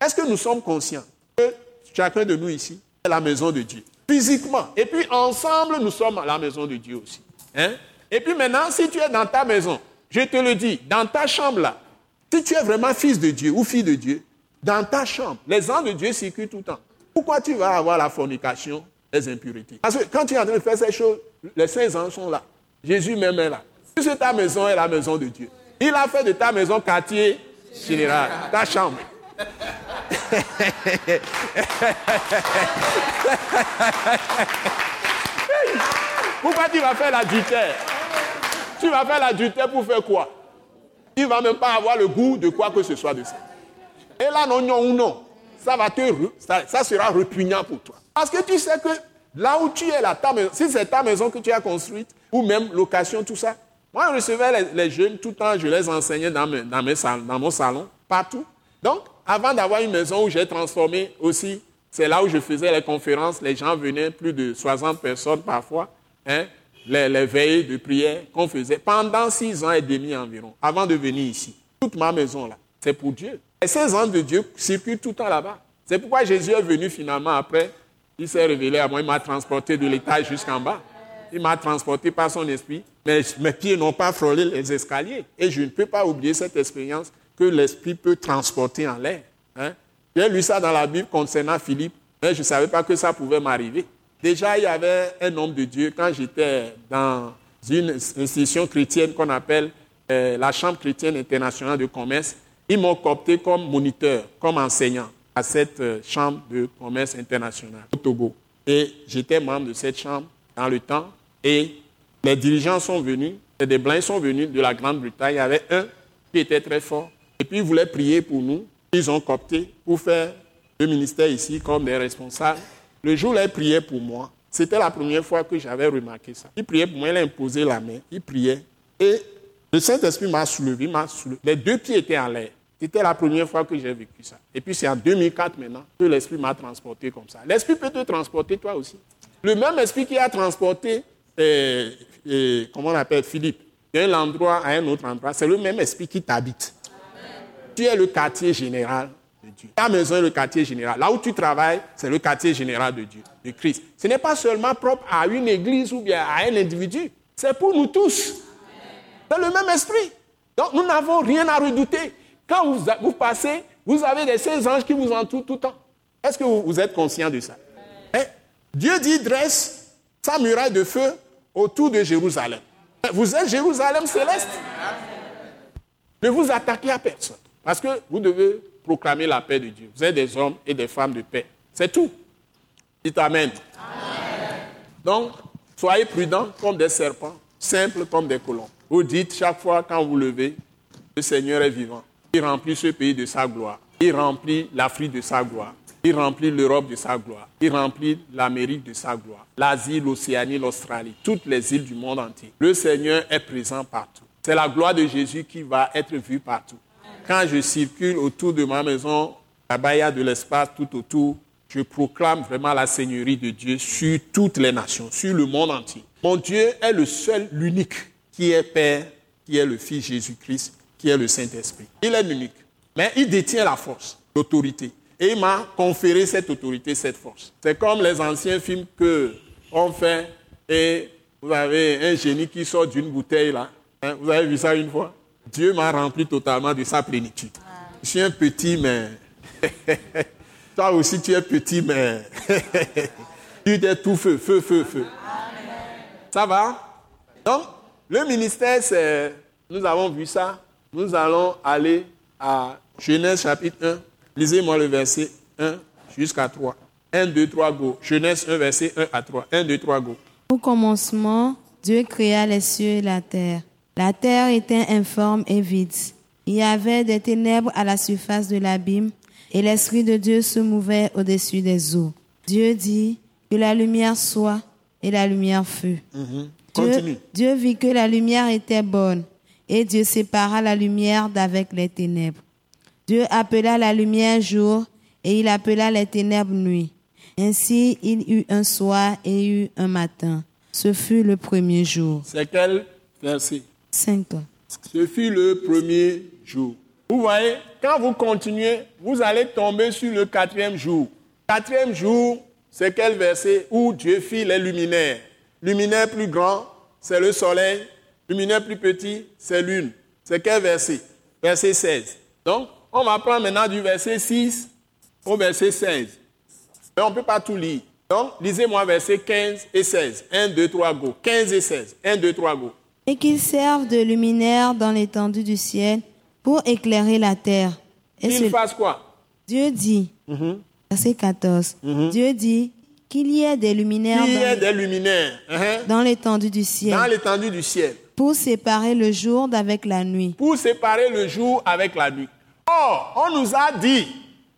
Est-ce que nous sommes conscients que chacun de nous ici est la maison de Dieu? Physiquement. Et puis ensemble, nous sommes à la maison de Dieu aussi. Hein? Et puis maintenant, si tu es dans ta maison, je te le dis, dans ta chambre là, si tu es vraiment fils de Dieu ou fille de Dieu, dans ta chambre, les anges de Dieu circulent tout le temps. Pourquoi tu vas avoir la fornication, les impuretés Parce que quand tu es en train de faire ces choses, les saints anges sont là. Jésus même est là. Puisque ta maison est la maison de Dieu. Il a fait de ta maison quartier général, ta chambre. Pourquoi tu vas faire l'adultère? Tu vas faire l'adultère pour faire quoi? Tu ne vas même pas avoir le goût de quoi que ce soit de ça. Et là, non, non non, ça, va te, ça, sera repugnant pour toi. Parce que tu sais que là où tu es, si c'est ta maison que tu as construite, ou même location, tout ça, moi, je recevais les, jeunes tout le temps, je les enseignais dans, dans, mes dans mon salon, partout. Donc, avant d'avoir une maison où j'ai transformé aussi, c'est là où je faisais les conférences, les gens venaient, plus de 60 personnes parfois. Hein, les, veilles de prière qu'on faisait pendant six ans et demi environ, avant de venir ici. Toute ma maison là, c'est pour Dieu. Et ces ans de Dieu circulent tout le temps là-bas. C'est pourquoi Jésus est venu finalement après. Il s'est révélé à moi, il m'a transporté de l'étage jusqu'en bas. Il m'a transporté par son esprit, mais mes pieds n'ont pas frôlé les escaliers. Et je ne peux pas oublier cette expérience que l'esprit peut transporter en l'air. Hein. J'ai lu ça dans la Bible concernant Philippe, mais je ne savais pas que ça pouvait m'arriver. Déjà, il y avait un homme de Dieu quand j'étais dans une institution chrétienne qu'on appelle euh, la Chambre chrétienne internationale de commerce. Ils m'ont coopté comme moniteur, comme enseignant à cette euh, Chambre de commerce internationale au Togo. Et j'étais membre de cette chambre dans le temps. Et les dirigeants sont venus, et des Blancs sont venus de la Grande-Bretagne. Il y avait un qui était très fort. Et puis ils voulaient prier pour nous. Ils ont coopté pour faire le ministère ici comme des responsables. Le jour où il priait pour moi, c'était la première fois que j'avais remarqué ça. Il priait pour moi, il a imposé la main, il priait. Et le Saint-Esprit m'a soulevé, m'a soulevé. Les deux pieds étaient en l'air. C'était la première fois que j'ai vécu ça. Et puis c'est en 2004 maintenant que l'Esprit m'a transporté comme ça. L'Esprit peut te transporter toi aussi. Le même Esprit qui a transporté, euh, euh, comment on appelle, Philippe, d'un endroit à un autre endroit, c'est le même Esprit qui t'habite. Tu es le quartier général ta maison est le quartier général. Là où tu travailles, c'est le quartier général de Dieu, de Christ. Ce n'est pas seulement propre à une église ou bien à un individu. C'est pour nous tous. C'est le même esprit. Donc nous n'avons rien à redouter. Quand vous, passez, vous avez des saints anges qui vous entourent tout le temps. Est-ce que vous, êtes conscient de ça? Eh, Dieu dit dresse sa muraille de feu autour de Jérusalem. Vous êtes Jérusalem céleste. Ne vous attaquez à personne. Parce que vous devez proclamer la paix de Dieu. Vous êtes des hommes et des femmes de paix. C'est tout. Dites Amen. Donc, soyez prudents comme des serpents, simples comme des colons. Vous dites chaque fois quand vous levez, le Seigneur est vivant. Il remplit ce pays de sa gloire. Il remplit l'Afrique de sa gloire. Il remplit l'Europe de sa gloire. Il remplit l'Amérique de sa gloire. L'Asie, l'Océanie, l'Australie, toutes les îles du monde entier. Le Seigneur est présent partout. C'est la gloire de Jésus qui va être vue partout. Quand je circule autour de ma maison, là-bas il y a de l'espace tout autour, je proclame vraiment la Seigneurie de Dieu sur toutes les nations, sur le monde entier. Mon Dieu est le seul, l'unique, qui est Père, qui est le Fils Jésus-Christ, qui est le Saint-Esprit. Il est l'unique. Mais il détient la force, l'autorité. Et il m'a conféré cette autorité, cette force. C'est comme les anciens films que on fait et vous avez un génie qui sort d'une bouteille là. Hein, vous avez vu ça une fois? Dieu m'a rempli totalement de sa plénitude. Je suis un petit, mais... Toi aussi, tu es petit, mais... tu es tout feu, feu, feu, feu. Ça va? Donc, le ministère, c'est, nous avons vu ça. Nous allons aller à Genèse chapitre 1. Lisez-moi le verset 1 jusqu'à 3. 1, 2, 3, go. Genèse 1, verset 1 à 3. 1, 2, 3, go. Au commencement, Dieu créa les cieux et la terre. La terre était informe et vide. Il y avait des ténèbres à la surface de l'abîme, et l'Esprit de Dieu se mouvait au-dessus des eaux. Dieu dit que la lumière soit, et la lumière fut. Dieu, Continue. Dieu vit que la lumière était bonne, et Dieu sépara la lumière d'avec les ténèbres. Dieu appela la lumière jour, et il appela les ténèbres nuit. Ainsi il y eut un soir et il y eut un matin. Ce fut le premier jour. C'est quel verset? Cinq. Ce fut le premier jour. Vous voyez, quand vous continuez, vous allez tomber sur le quatrième jour. Quatrième jour, c'est quel verset où Dieu fit les luminaires. Luminaire plus grand, c'est le soleil. Luminaire plus petit, c'est lune. C'est quel verset? Verset 16. Donc, on va prendre maintenant du verset 6 au verset 16. Mais on ne peut pas tout lire. Donc, lisez-moi verset 15 et 16. 1, 2, 3, go. 15 et 16. 1, 2, 3, go. Et qu'ils servent de luminaire dans l'étendue du ciel pour éclairer la terre. Et Qu'il ce- fasse quoi? Dieu dit, verset 14, Dieu dit qu'il y ait des luminaires l'étendue du ciel dans l'étendue du ciel pour séparer le jour d'avec la nuit. pour séparer le jour avec la nuit. Or, on nous a dit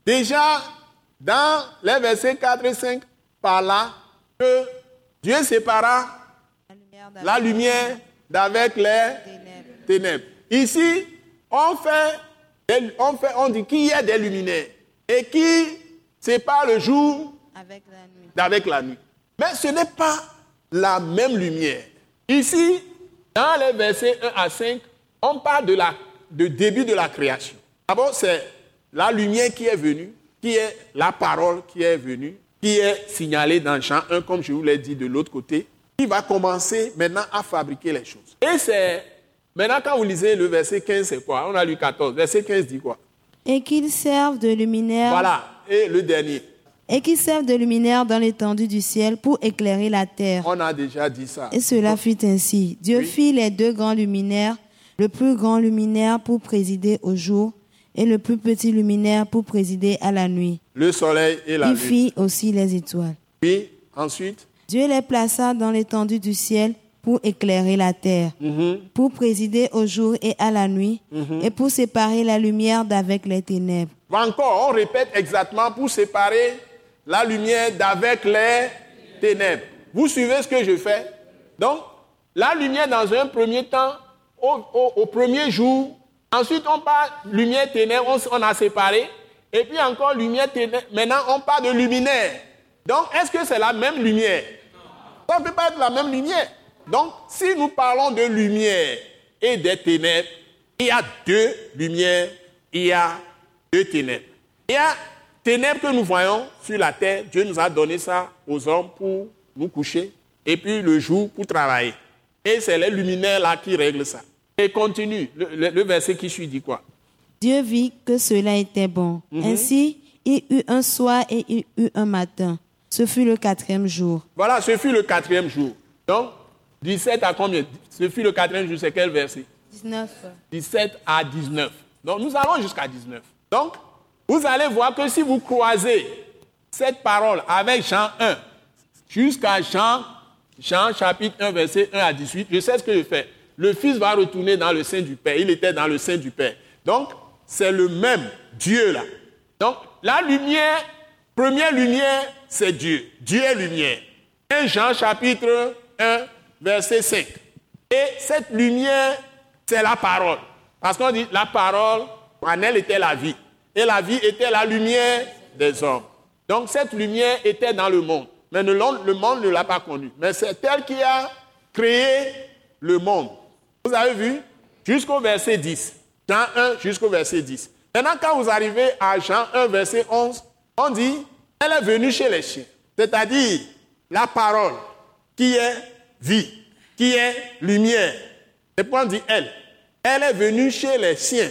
déjà dans les versets 4 et 5 par là que Dieu sépara la lumière d'avec les ténèbres. Ici, on fait, on fait, on dit qu'il y a des luminaires et qui sépare le jour Avec la nuit. d'avec la nuit. Mais ce n'est pas la même lumière. Ici, dans les versets 1 à 5, on parle de la, de début de la création. D'abord, c'est la lumière qui est venue, qui est la parole qui est venue, qui est signalée dans Jean 1, comme je vous l'ai dit de l'autre côté, qui va commencer maintenant à fabriquer les choses. Et c'est, maintenant quand vous lisez le verset 15, c'est quoi? On a lu 14. Verset 15 dit quoi? Et qu'ils servent de luminaire Voilà. Et le dernier, et qu'ils servent de luminaire dans l'étendue du ciel pour éclairer la terre. on a déjà dit ça. Et cela fut ainsi. Dieu Oui. fit les deux grands luminaires, le plus grand luminaire pour présider au jour et le plus petit luminaire pour présider à la nuit. Le soleil et la Il lune. fit aussi les étoiles. Puis, ensuite, Dieu les plaça dans l'étendue du ciel pour éclairer la terre, pour présider au jour et à la nuit, et pour séparer la lumière d'avec les ténèbres. encore, on répète exactement pour séparer la lumière d'avec les ténèbres. Vous suivez ce que je fais? Donc, la lumière dans un premier temps, au, au- au premier jour, ensuite on parle lumière ténèbres, on, on a séparé, et puis encore lumière ténèbres, maintenant on parle de luminaire. Donc, est-ce que c'est la même lumière? Ça ne peut pas être la même lumière. Donc, si nous parlons de lumière et des ténèbres, il y a deux lumières, il y a deux ténèbres. Il y a ténèbres que nous voyons sur la terre, Dieu nous a donné ça aux hommes pour nous coucher, et puis le jour pour travailler. Et c'est les luminaires là qui règlent ça. Et continue, le, le- le verset qui suit dit quoi? Dieu vit que cela était bon. Ainsi, il eut un soir et il eut un matin. Ce fut le quatrième jour. Voilà, ce fut le quatrième jour. Donc, 17 à combien? Ce fut le quatrième jour, c'est quel verset? 19. 17 à 19. Donc nous allons jusqu'à 19. Donc, vous allez voir que si vous croisez cette parole avec Jean 1 jusqu'à Jean, Jean chapitre 1, verset 1 à 18, je sais ce que je fais. Le Fils va retourner dans le sein du Père. Il était dans le sein du Père. Donc, c'est le même Dieu là. Donc, la lumière, première lumière, c'est Dieu. Dieu est lumière. 1 Jean chapitre 1, verset 5. Et cette lumière, c'est la parole. Parce qu'on dit la parole, en elle était la vie. Et la vie était la lumière des hommes. Donc cette lumière était dans le monde. Mais le monde, ne l'a pas connue. Mais c'est elle qui a créé le monde. Vous avez vu? Jusqu'au verset 10. Jean 1 jusqu'au verset 10. Maintenant, quand vous arrivez à Jean 1, verset 11, on dit, elle est venue chez les chiens. C'est-à-dire la parole qui est vie, qui est lumière. Et puis on dit elle. Elle est venue chez les siens.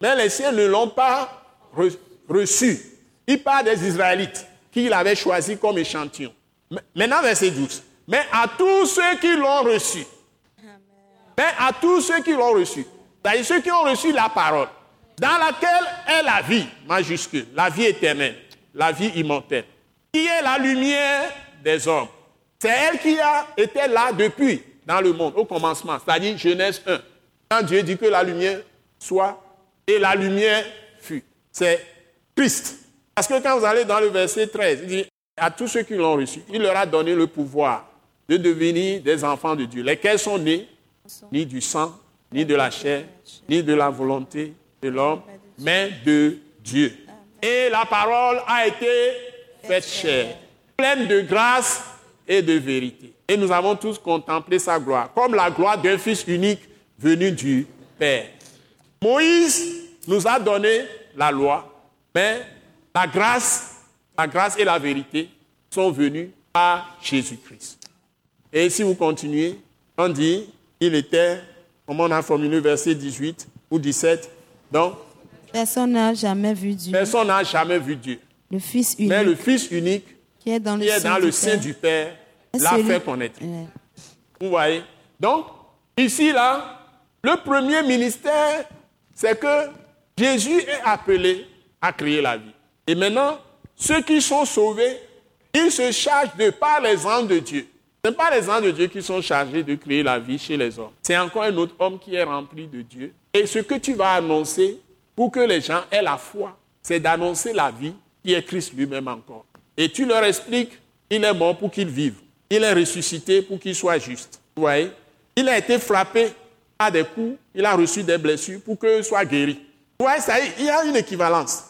Mais les siens ne l'ont pas re- reçue. Il parle des Israélites qu'il avait choisis comme échantillon. Maintenant, verset 12. Mais à tous ceux qui l'ont reçu, Mais à tous ceux qui l'ont reçu, c'est-à-dire ceux qui ont reçu la parole, dans laquelle est la vie, majuscule, la vie éternelle, la vie immortelle, qui est la lumière des hommes? C'est elle qui a été là depuis dans le monde, au commencement, c'est-à-dire Genèse 1. Quand Dieu dit que la lumière soit, et la lumière fut. C'est Christ. Parce que quand vous allez dans le verset 13, il dit, à tous ceux qui l'ont reçu, il leur a donné le pouvoir de devenir des enfants de Dieu, lesquels sont nés? Ni du sang, ni de la chair, ni de la volonté de l'homme, mais de Dieu. Et la parole a été faite chair, pleine de grâce et de vérité. Et nous avons tous contemplé sa gloire, comme la gloire d'un Fils unique venu du Père. Moïse nous a donné la loi, mais la grâce, la grâce et la vérité sont venues par Jésus-Christ. Et si vous continuez, on dit, il était, comment on a formulé verset 18 ou 17, donc Personne n'a jamais vu Dieu. Personne n'a jamais vu Dieu. Le Fils unique. Mais le Fils unique qui est dans le, est dans du le sein Père. du Père l'a fait connaître. Ouais. Vous voyez? Donc, ici, là, le premier ministère, c'est que Jésus est appelé à créer la vie. Et maintenant, ceux qui sont sauvés, ils se chargent de, par les anges de Dieu. Ce n'est pas les anges de Dieu qui sont chargés de créer la vie chez les hommes. C'est encore un autre homme qui est rempli de Dieu. Et ce que tu vas annoncer pour que les gens aient la foi, c'est d'annoncer la vie qui est Christ lui-même encore. Et tu leur expliques, il est mort pour qu'ils vivent. Il est ressuscité pour qu'il soit juste. Vous Il a été frappé à des coups, il a reçu des blessures pour qu'il soit guéri. Vous voyez, ça il y a une équivalence.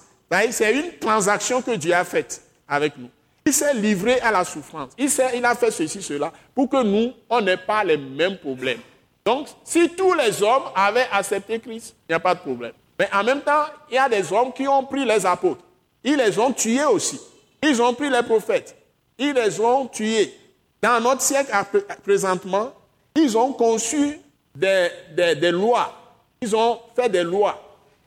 C'est une transaction que Dieu a faite avec nous. Il s'est livré à la souffrance. Il, il a fait ceci, cela, pour que nous, on n'ait pas les mêmes problèmes. Donc, si tous les hommes avaient accepté Christ, il n'y a pas de problème. Mais en même temps, il y a des hommes qui ont pris les apôtres. Ils les ont tués aussi. Ils ont pris les prophètes. Ils les ont tués. Dans notre siècle présentement, ils ont conçu des, des- lois. Ils ont fait des lois.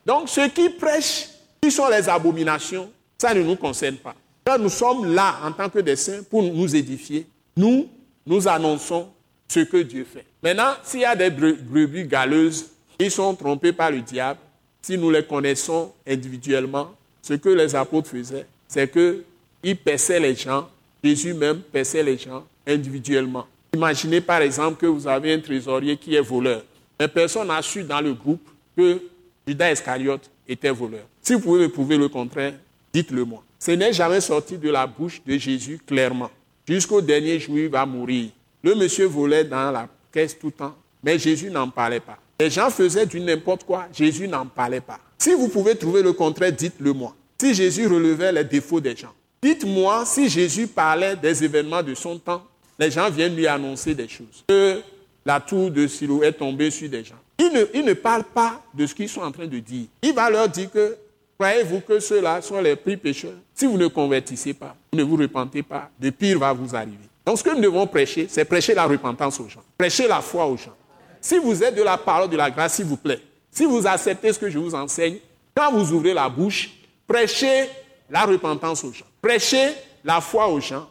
Donc, ceux qui prêchent, qui sont les abominations, ça ne nous concerne pas. Quand nous sommes là en tant que des saints pour nous édifier, nous, nous annonçons ce que Dieu fait. Maintenant, s'il y a des bre- brebis galeuses, ils sont trompés par le diable. Si nous les connaissons individuellement, ce que les apôtres faisaient, c'est qu'ils perçaient les gens, Jésus même perçait les gens individuellement. Imaginez par exemple que vous avez un trésorier qui est voleur. Mais personne n'a su dans le groupe que Judas Iscariote était voleur. Si vous pouvez me prouver le contraire, dites-le moi. Ce n'est jamais sorti de la bouche de Jésus clairement. Jusqu'au dernier jour, il va mourir. Le monsieur volait dans la caisse tout le temps, mais Jésus n'en parlait pas. Les gens faisaient du n'importe quoi, Jésus n'en parlait pas. Si vous pouvez trouver le contraire, dites-le moi. Si Jésus relevait les défauts des gens, dites-moi si Jésus parlait des événements de son temps, les gens viennent lui annoncer des choses. Que la tour de Silo est tombée sur des gens. Il ne, parle pas de ce qu'ils sont en train de dire. Il va leur dire que croyez-vous que ceux-là sont les pires pécheurs? Si vous ne convertissez pas, vous ne vous repentez pas, de pire va vous arriver. Donc ce que nous devons prêcher, c'est prêcher la repentance aux gens, prêcher la foi aux gens. Si vous êtes de la parole de la grâce, s'il vous plaît, si vous acceptez ce que je vous enseigne, quand vous ouvrez la bouche, prêchez la repentance aux gens, prêchez la foi aux gens,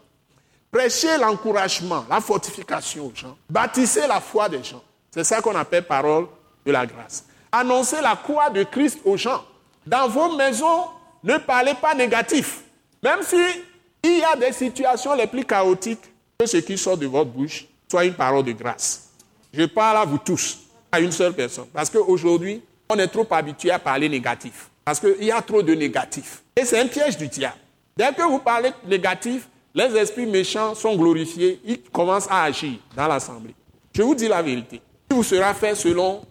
prêchez l'encouragement, la fortification aux gens, bâtissez la foi des gens. C'est ça qu'on appelle parole de la grâce. Annoncez la croix de Christ aux gens. Dans vos maisons, ne parlez pas négatif. Même si il y a des situations les plus chaotiques, que ce qui sort de votre bouche soit une parole de grâce. Je parle à vous tous, à une seule personne. Parce qu'aujourd'hui, on est trop habitué à parler négatif. Parce qu'il y a trop de négatif. Et c'est un piège du diable. Dès que vous parlez négatif, les esprits méchants sont glorifiés, ils commencent à agir dans l'assemblée. Je vous dis la vérité. Il vous sera fait selon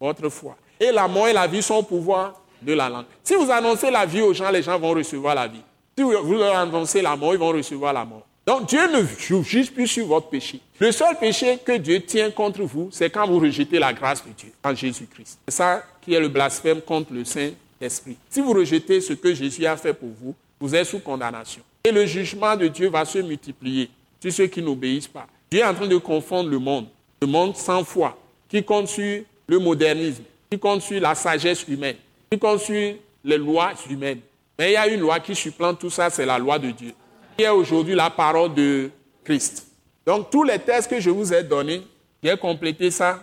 votre foi. Et la mort et la vie sont au pouvoir de la langue. Si vous annoncez la vie aux gens, les gens vont recevoir la vie. Si vous leur annoncez la mort, ils vont recevoir la mort. Donc Dieu ne juge plus sur votre péché. Le seul péché que Dieu tient contre vous, c'est quand vous rejetez la grâce de Dieu en Jésus-Christ. C'est ça qui est le blasphème contre le Saint-Esprit. Si vous rejetez ce que Jésus a fait pour vous, vous êtes sous condamnation. Et le jugement de Dieu va se multiplier sur ceux qui n'obéissent pas. Dieu est en train de confondre le monde, le monde sans foi, qui compte sur le modernisme, qui compte sur la sagesse humaine, qui compte sur les lois humaines. Mais il y a une loi qui supplante tout ça, c'est la loi de Dieu, qui est aujourd'hui la parole de Christ. Donc tous les textes que je vous ai donnés, j'ai complété ça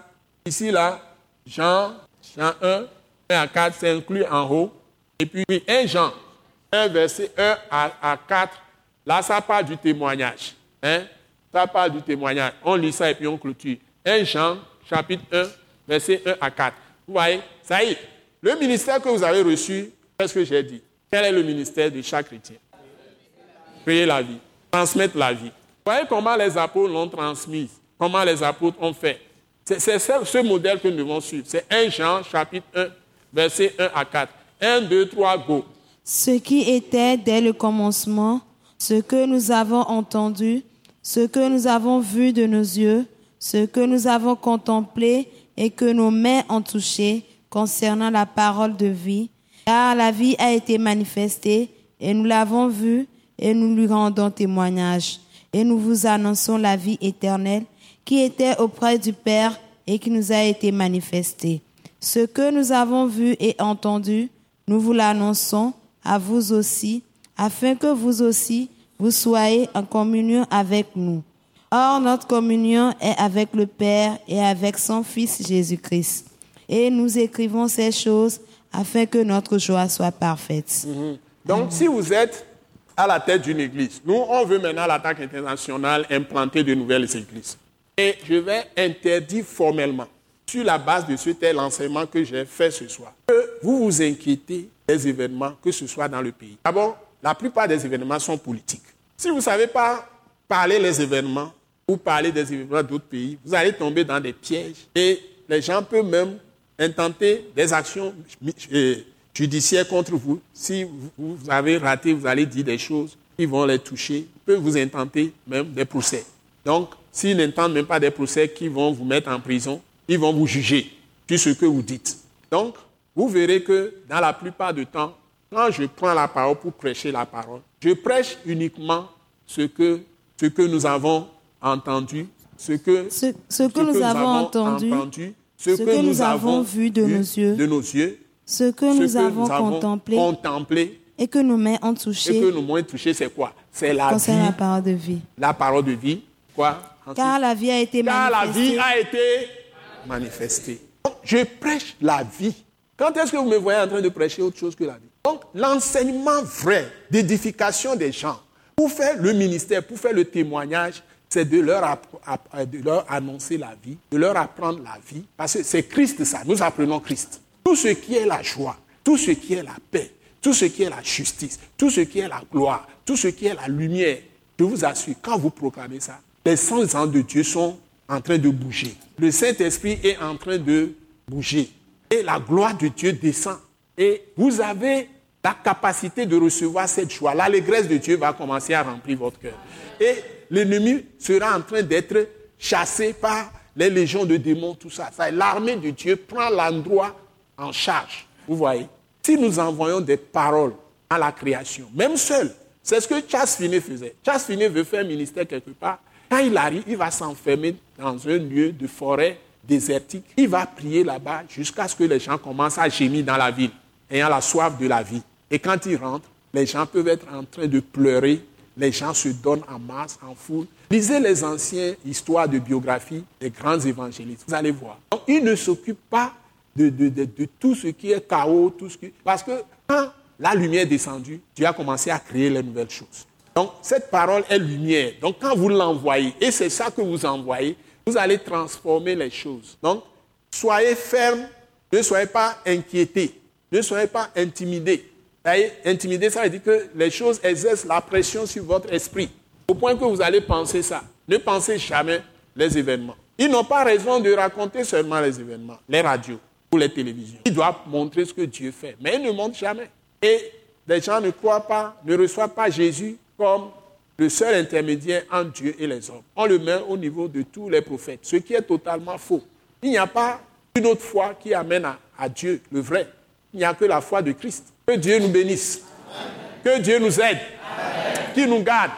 Ici, là, Jean, Jean 1, 1 à 4, c'est inclus en haut. Et puis 1 Jean, 1 verset 1 à, 4, là, ça parle du témoignage. Hein? Ça parle du témoignage. On lit ça et puis on clôture. 1 Jean, chapitre 1, verset 1 à 4. Vous voyez, ça y est. Le ministère que vous avez reçu, qu'est-ce que j'ai dit? Quel est le ministère de chaque chrétien? Créer la vie, transmettre la vie. Vous voyez comment les apôtres l'ont transmise, comment les apôtres ont fait. C'est ce modèle que nous devons suivre. C'est 1 Jean, chapitre 1, verset 1 à 4. 1, 2, 3, go. Ce qui était dès le commencement, ce que nous avons entendu, ce que nous avons vu de nos yeux, ce que nous avons contemplé et que nos mains ont touché concernant la parole de vie, car la vie a été manifestée et nous l'avons vue et nous lui rendons témoignage. Et nous vous annonçons la vie éternelle qui était auprès du Père et qui nous a été manifestée. Ce que nous avons vu et entendu, nous vous l'annonçons à vous aussi, afin que vous aussi, vous soyez en communion avec nous. Or, notre communion est avec le Père et avec son Fils Jésus-Christ. Et nous écrivons ces choses afin que notre joie soit parfaite. Mhm. Donc, si vous êtes à la tête d'une église, nous, on veut maintenant l'attaque internationale implanter de nouvelles églises. Et je vais interdire formellement, sur la base de ce tel enseignement que j'ai fait ce soir, que vous vous inquiétez des événements, que ce soit dans le pays. D'abord, la plupart des événements sont politiques. Si vous ne savez pas parler les événements ou parler des événements d'autres pays, vous allez tomber dans des pièges et les gens peuvent même intenter des actions judiciaires contre vous. Si vous avez raté, vous allez dire des choses qui vont les toucher, peuvent vous intenter même des procès. Donc, s'ils n'entendent même pas des procès qui vont vous mettre en prison, ils vont vous juger sur ce que vous dites. Donc, vous verrez que dans la plupart du temps, quand je prends la parole pour prêcher la parole, je prêche uniquement ce que, ce que nous avons entendu, ce que, ce, que, nous, avons entendu, ce, que, nous, avons vu de, nos yeux, de nos yeux, ce que nous, avons, contemplé, et que nos mains ont touché. Et que nos mains ont touché, c'est quoi? C'est la vie. la parole de vie. La parole de vie. Quoi? Car la vie a été Car la vie a été manifestée. je prêche la vie. Quand est-ce que vous me voyez en train de prêcher autre chose que la vie? Donc, l'enseignement vrai d'édification des gens, pour faire le ministère, pour faire le témoignage, c'est de leur, de leur annoncer la vie, de leur apprendre la vie. Parce que c'est Christ ça, nous apprenons Christ. Tout ce qui est la joie, tout ce qui est la paix, tout ce qui est la justice, tout ce qui est la gloire, tout ce qui est la lumière, je vous assure, quand vous proclamez ça, les saints ans de Dieu sont en train de bouger. Le Saint-Esprit est en train de bouger. Et la gloire de Dieu descend. Et vous avez la capacité de recevoir cette joie. L'allégresse de Dieu va commencer à remplir votre cœur. Et l'ennemi sera en train d'être chassé par les légions de démons, tout ça. ça L'armée de Dieu prend l'endroit en charge. Vous voyez Si nous envoyons des paroles à la création, même seul, c'est ce que Charles Finney faisait. Charles Finney veut faire ministère quelque part. Quand il arrive, il va s'enfermer dans un lieu de forêt désertique. Il va prier là-bas jusqu'à ce que les gens commencent à gémir dans la ville, ayant la soif de la vie. Et quand il rentre, les gens peuvent être en train de pleurer. Les gens se donnent en masse, en foule. Lisez les anciennes histoires de biographie des grands évangélistes. Vous allez voir. Donc, il ne s'occupe pas de, tout ce qui est chaos, tout ce qui... Parce que quand la lumière est descendue, Dieu a commencé à créer les nouvelles choses. Donc, cette parole est lumière. Donc, quand vous l'envoyez, et c'est ça que vous envoyez, vous allez transformer les choses. Donc, soyez ferme, ne soyez pas inquiétés, ne soyez pas intimidés. Intimider, ça veut dire que les choses exercent la pression sur votre esprit. Au point que vous allez penser ça. Ne pensez jamais les événements. Ils n'ont pas raison de raconter seulement les événements, les radios ou les télévisions. Ils doivent montrer ce que Dieu fait, mais ils ne montrent jamais. Et les gens ne croient pas, ne reçoivent pas Jésus comme le seul intermédiaire entre Dieu et les hommes. On le met au niveau de tous les prophètes, ce qui est totalement faux. Il n'y a pas une autre foi qui amène à, Dieu, le vrai. Il n'y a que la foi de Christ. Que Dieu nous bénisse. Que Dieu nous aide. Qu'il nous garde.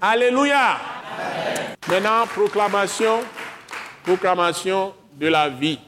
Alléluia. Maintenant, proclamation, proclamation de la vie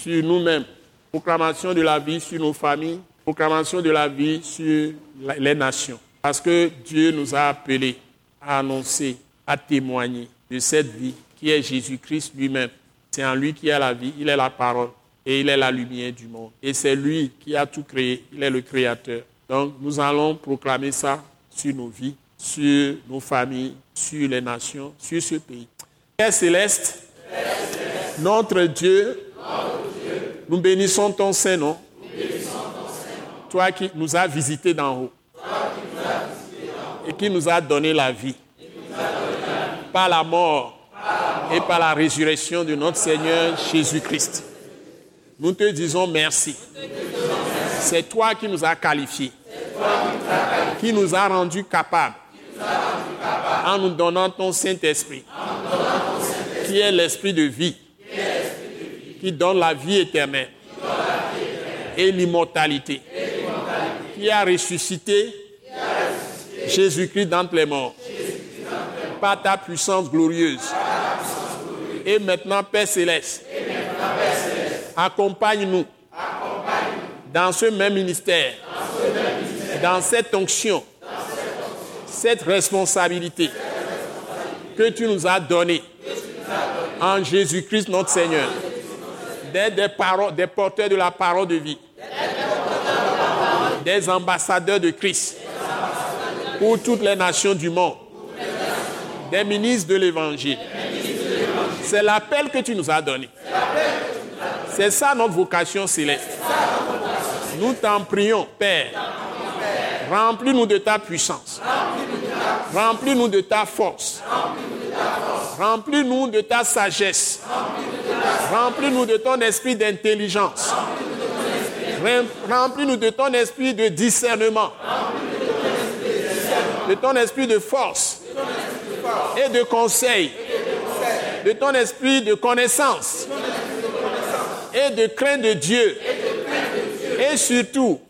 sur nous-mêmes. Proclamation de la vie sur nos familles. Proclamation de la vie sur les nations. Parce que Dieu nous a appelés à annoncer, à témoigner de cette vie qui est Jésus-Christ lui-même. C'est en lui qui a la vie, il est la parole et il est la lumière du monde. Et c'est lui qui a tout créé, il est le créateur. Donc nous allons proclamer ça sur nos vies, sur nos familles, sur les nations, sur ce pays. Père céleste, notre Dieu, nous bénissons ton Saint-Nom, toi qui nous as visités d'en haut. Et qui nous a donné la vie. Par la mort et par la résurrection de notre Seigneur Jésus-Christ. Nous te disons merci. C'est toi qui nous as qualifiés, qui nous a rendus capables. En nous donnant ton Saint-Esprit, qui est l'Esprit de vie, qui donne la vie éternelle et l'immortalité, qui a ressuscité Jésus-Christ d'entre les morts par ta puissance glorieuse. Et maintenant, Père céleste, accompagne-nous dans ce même ministère, dans cette onction, cette responsabilité que tu nous as donnée en Jésus-Christ notre Seigneur, des, des porteurs de la parole de vie, des ambassadeurs de Christ pour toutes les nations du monde, des ministres de l'Évangile. C'est l'appel que tu nous as donné. C'est ça notre vocation céleste. Nous t'en prions, Père. Remplis-nous de ta puissance. Remplis-nous de ta force. Remplis-nous de ta sagesse. Remplis-nous de ton esprit d'intelligence. Remplis-nous de ton esprit de discernement. De ton esprit de force et de conseil. De ton esprit de connaissance et de crainte de Dieu. Et surtout,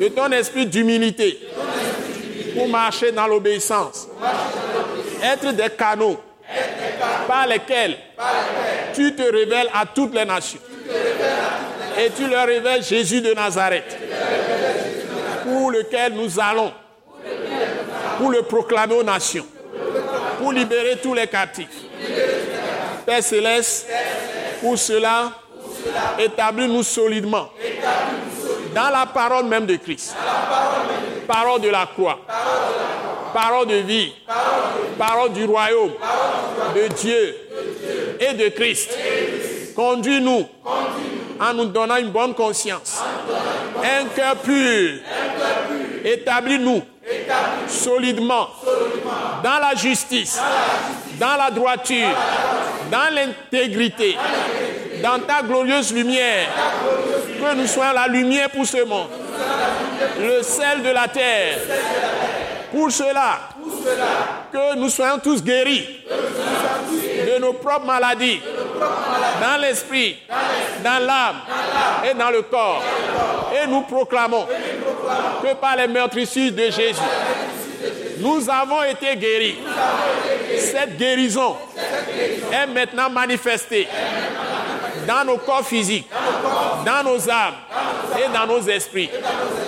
de ton esprit d'humilité pour marcher dans l'obéissance. Être des canaux. Par lesquels tu te révèles à toutes les nations. Et tu leur révèles Jésus de Nazareth, pour lequel nous allons, pour le proclamer aux nations, pour libérer tous les captifs. Père céleste, pour cela, établis-nous solidement dans la parole même de Christ. Parole de la croix. Parole de vie. Parole du royaume. De Dieu. Et de Christ. Conduis-nous. En nous donnant une bonne conscience, un cœur pur. Établis-nous. Solidement. Dans la justice, dans la droiture, dans l'intégrité, dans ta glorieuse lumière, que nous soyons la lumière pour ce monde, le sel de la terre. Pour cela, que nous soyons tous guéris de nos propres maladies, dans l'esprit, dans l'âme et dans le corps. Et nous proclamons que par les meurtrissures de Jésus, nous avons été guéris. Cette guérison est maintenant manifestée dans nos corps physiques, dans nos âmes et dans nos esprits.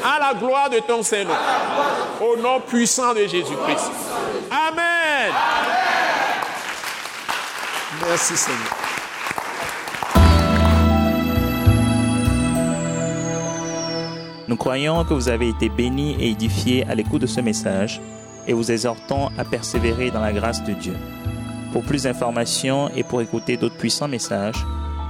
À la gloire de ton Seigneur. Au nom puissant de Jésus-Christ. Amen. Merci Seigneur. Nous croyons que vous avez été bénis et édifiés à l'écoute de ce message et vous exhortons à persévérer dans la grâce de Dieu. Pour plus d'informations et pour écouter d'autres puissants messages,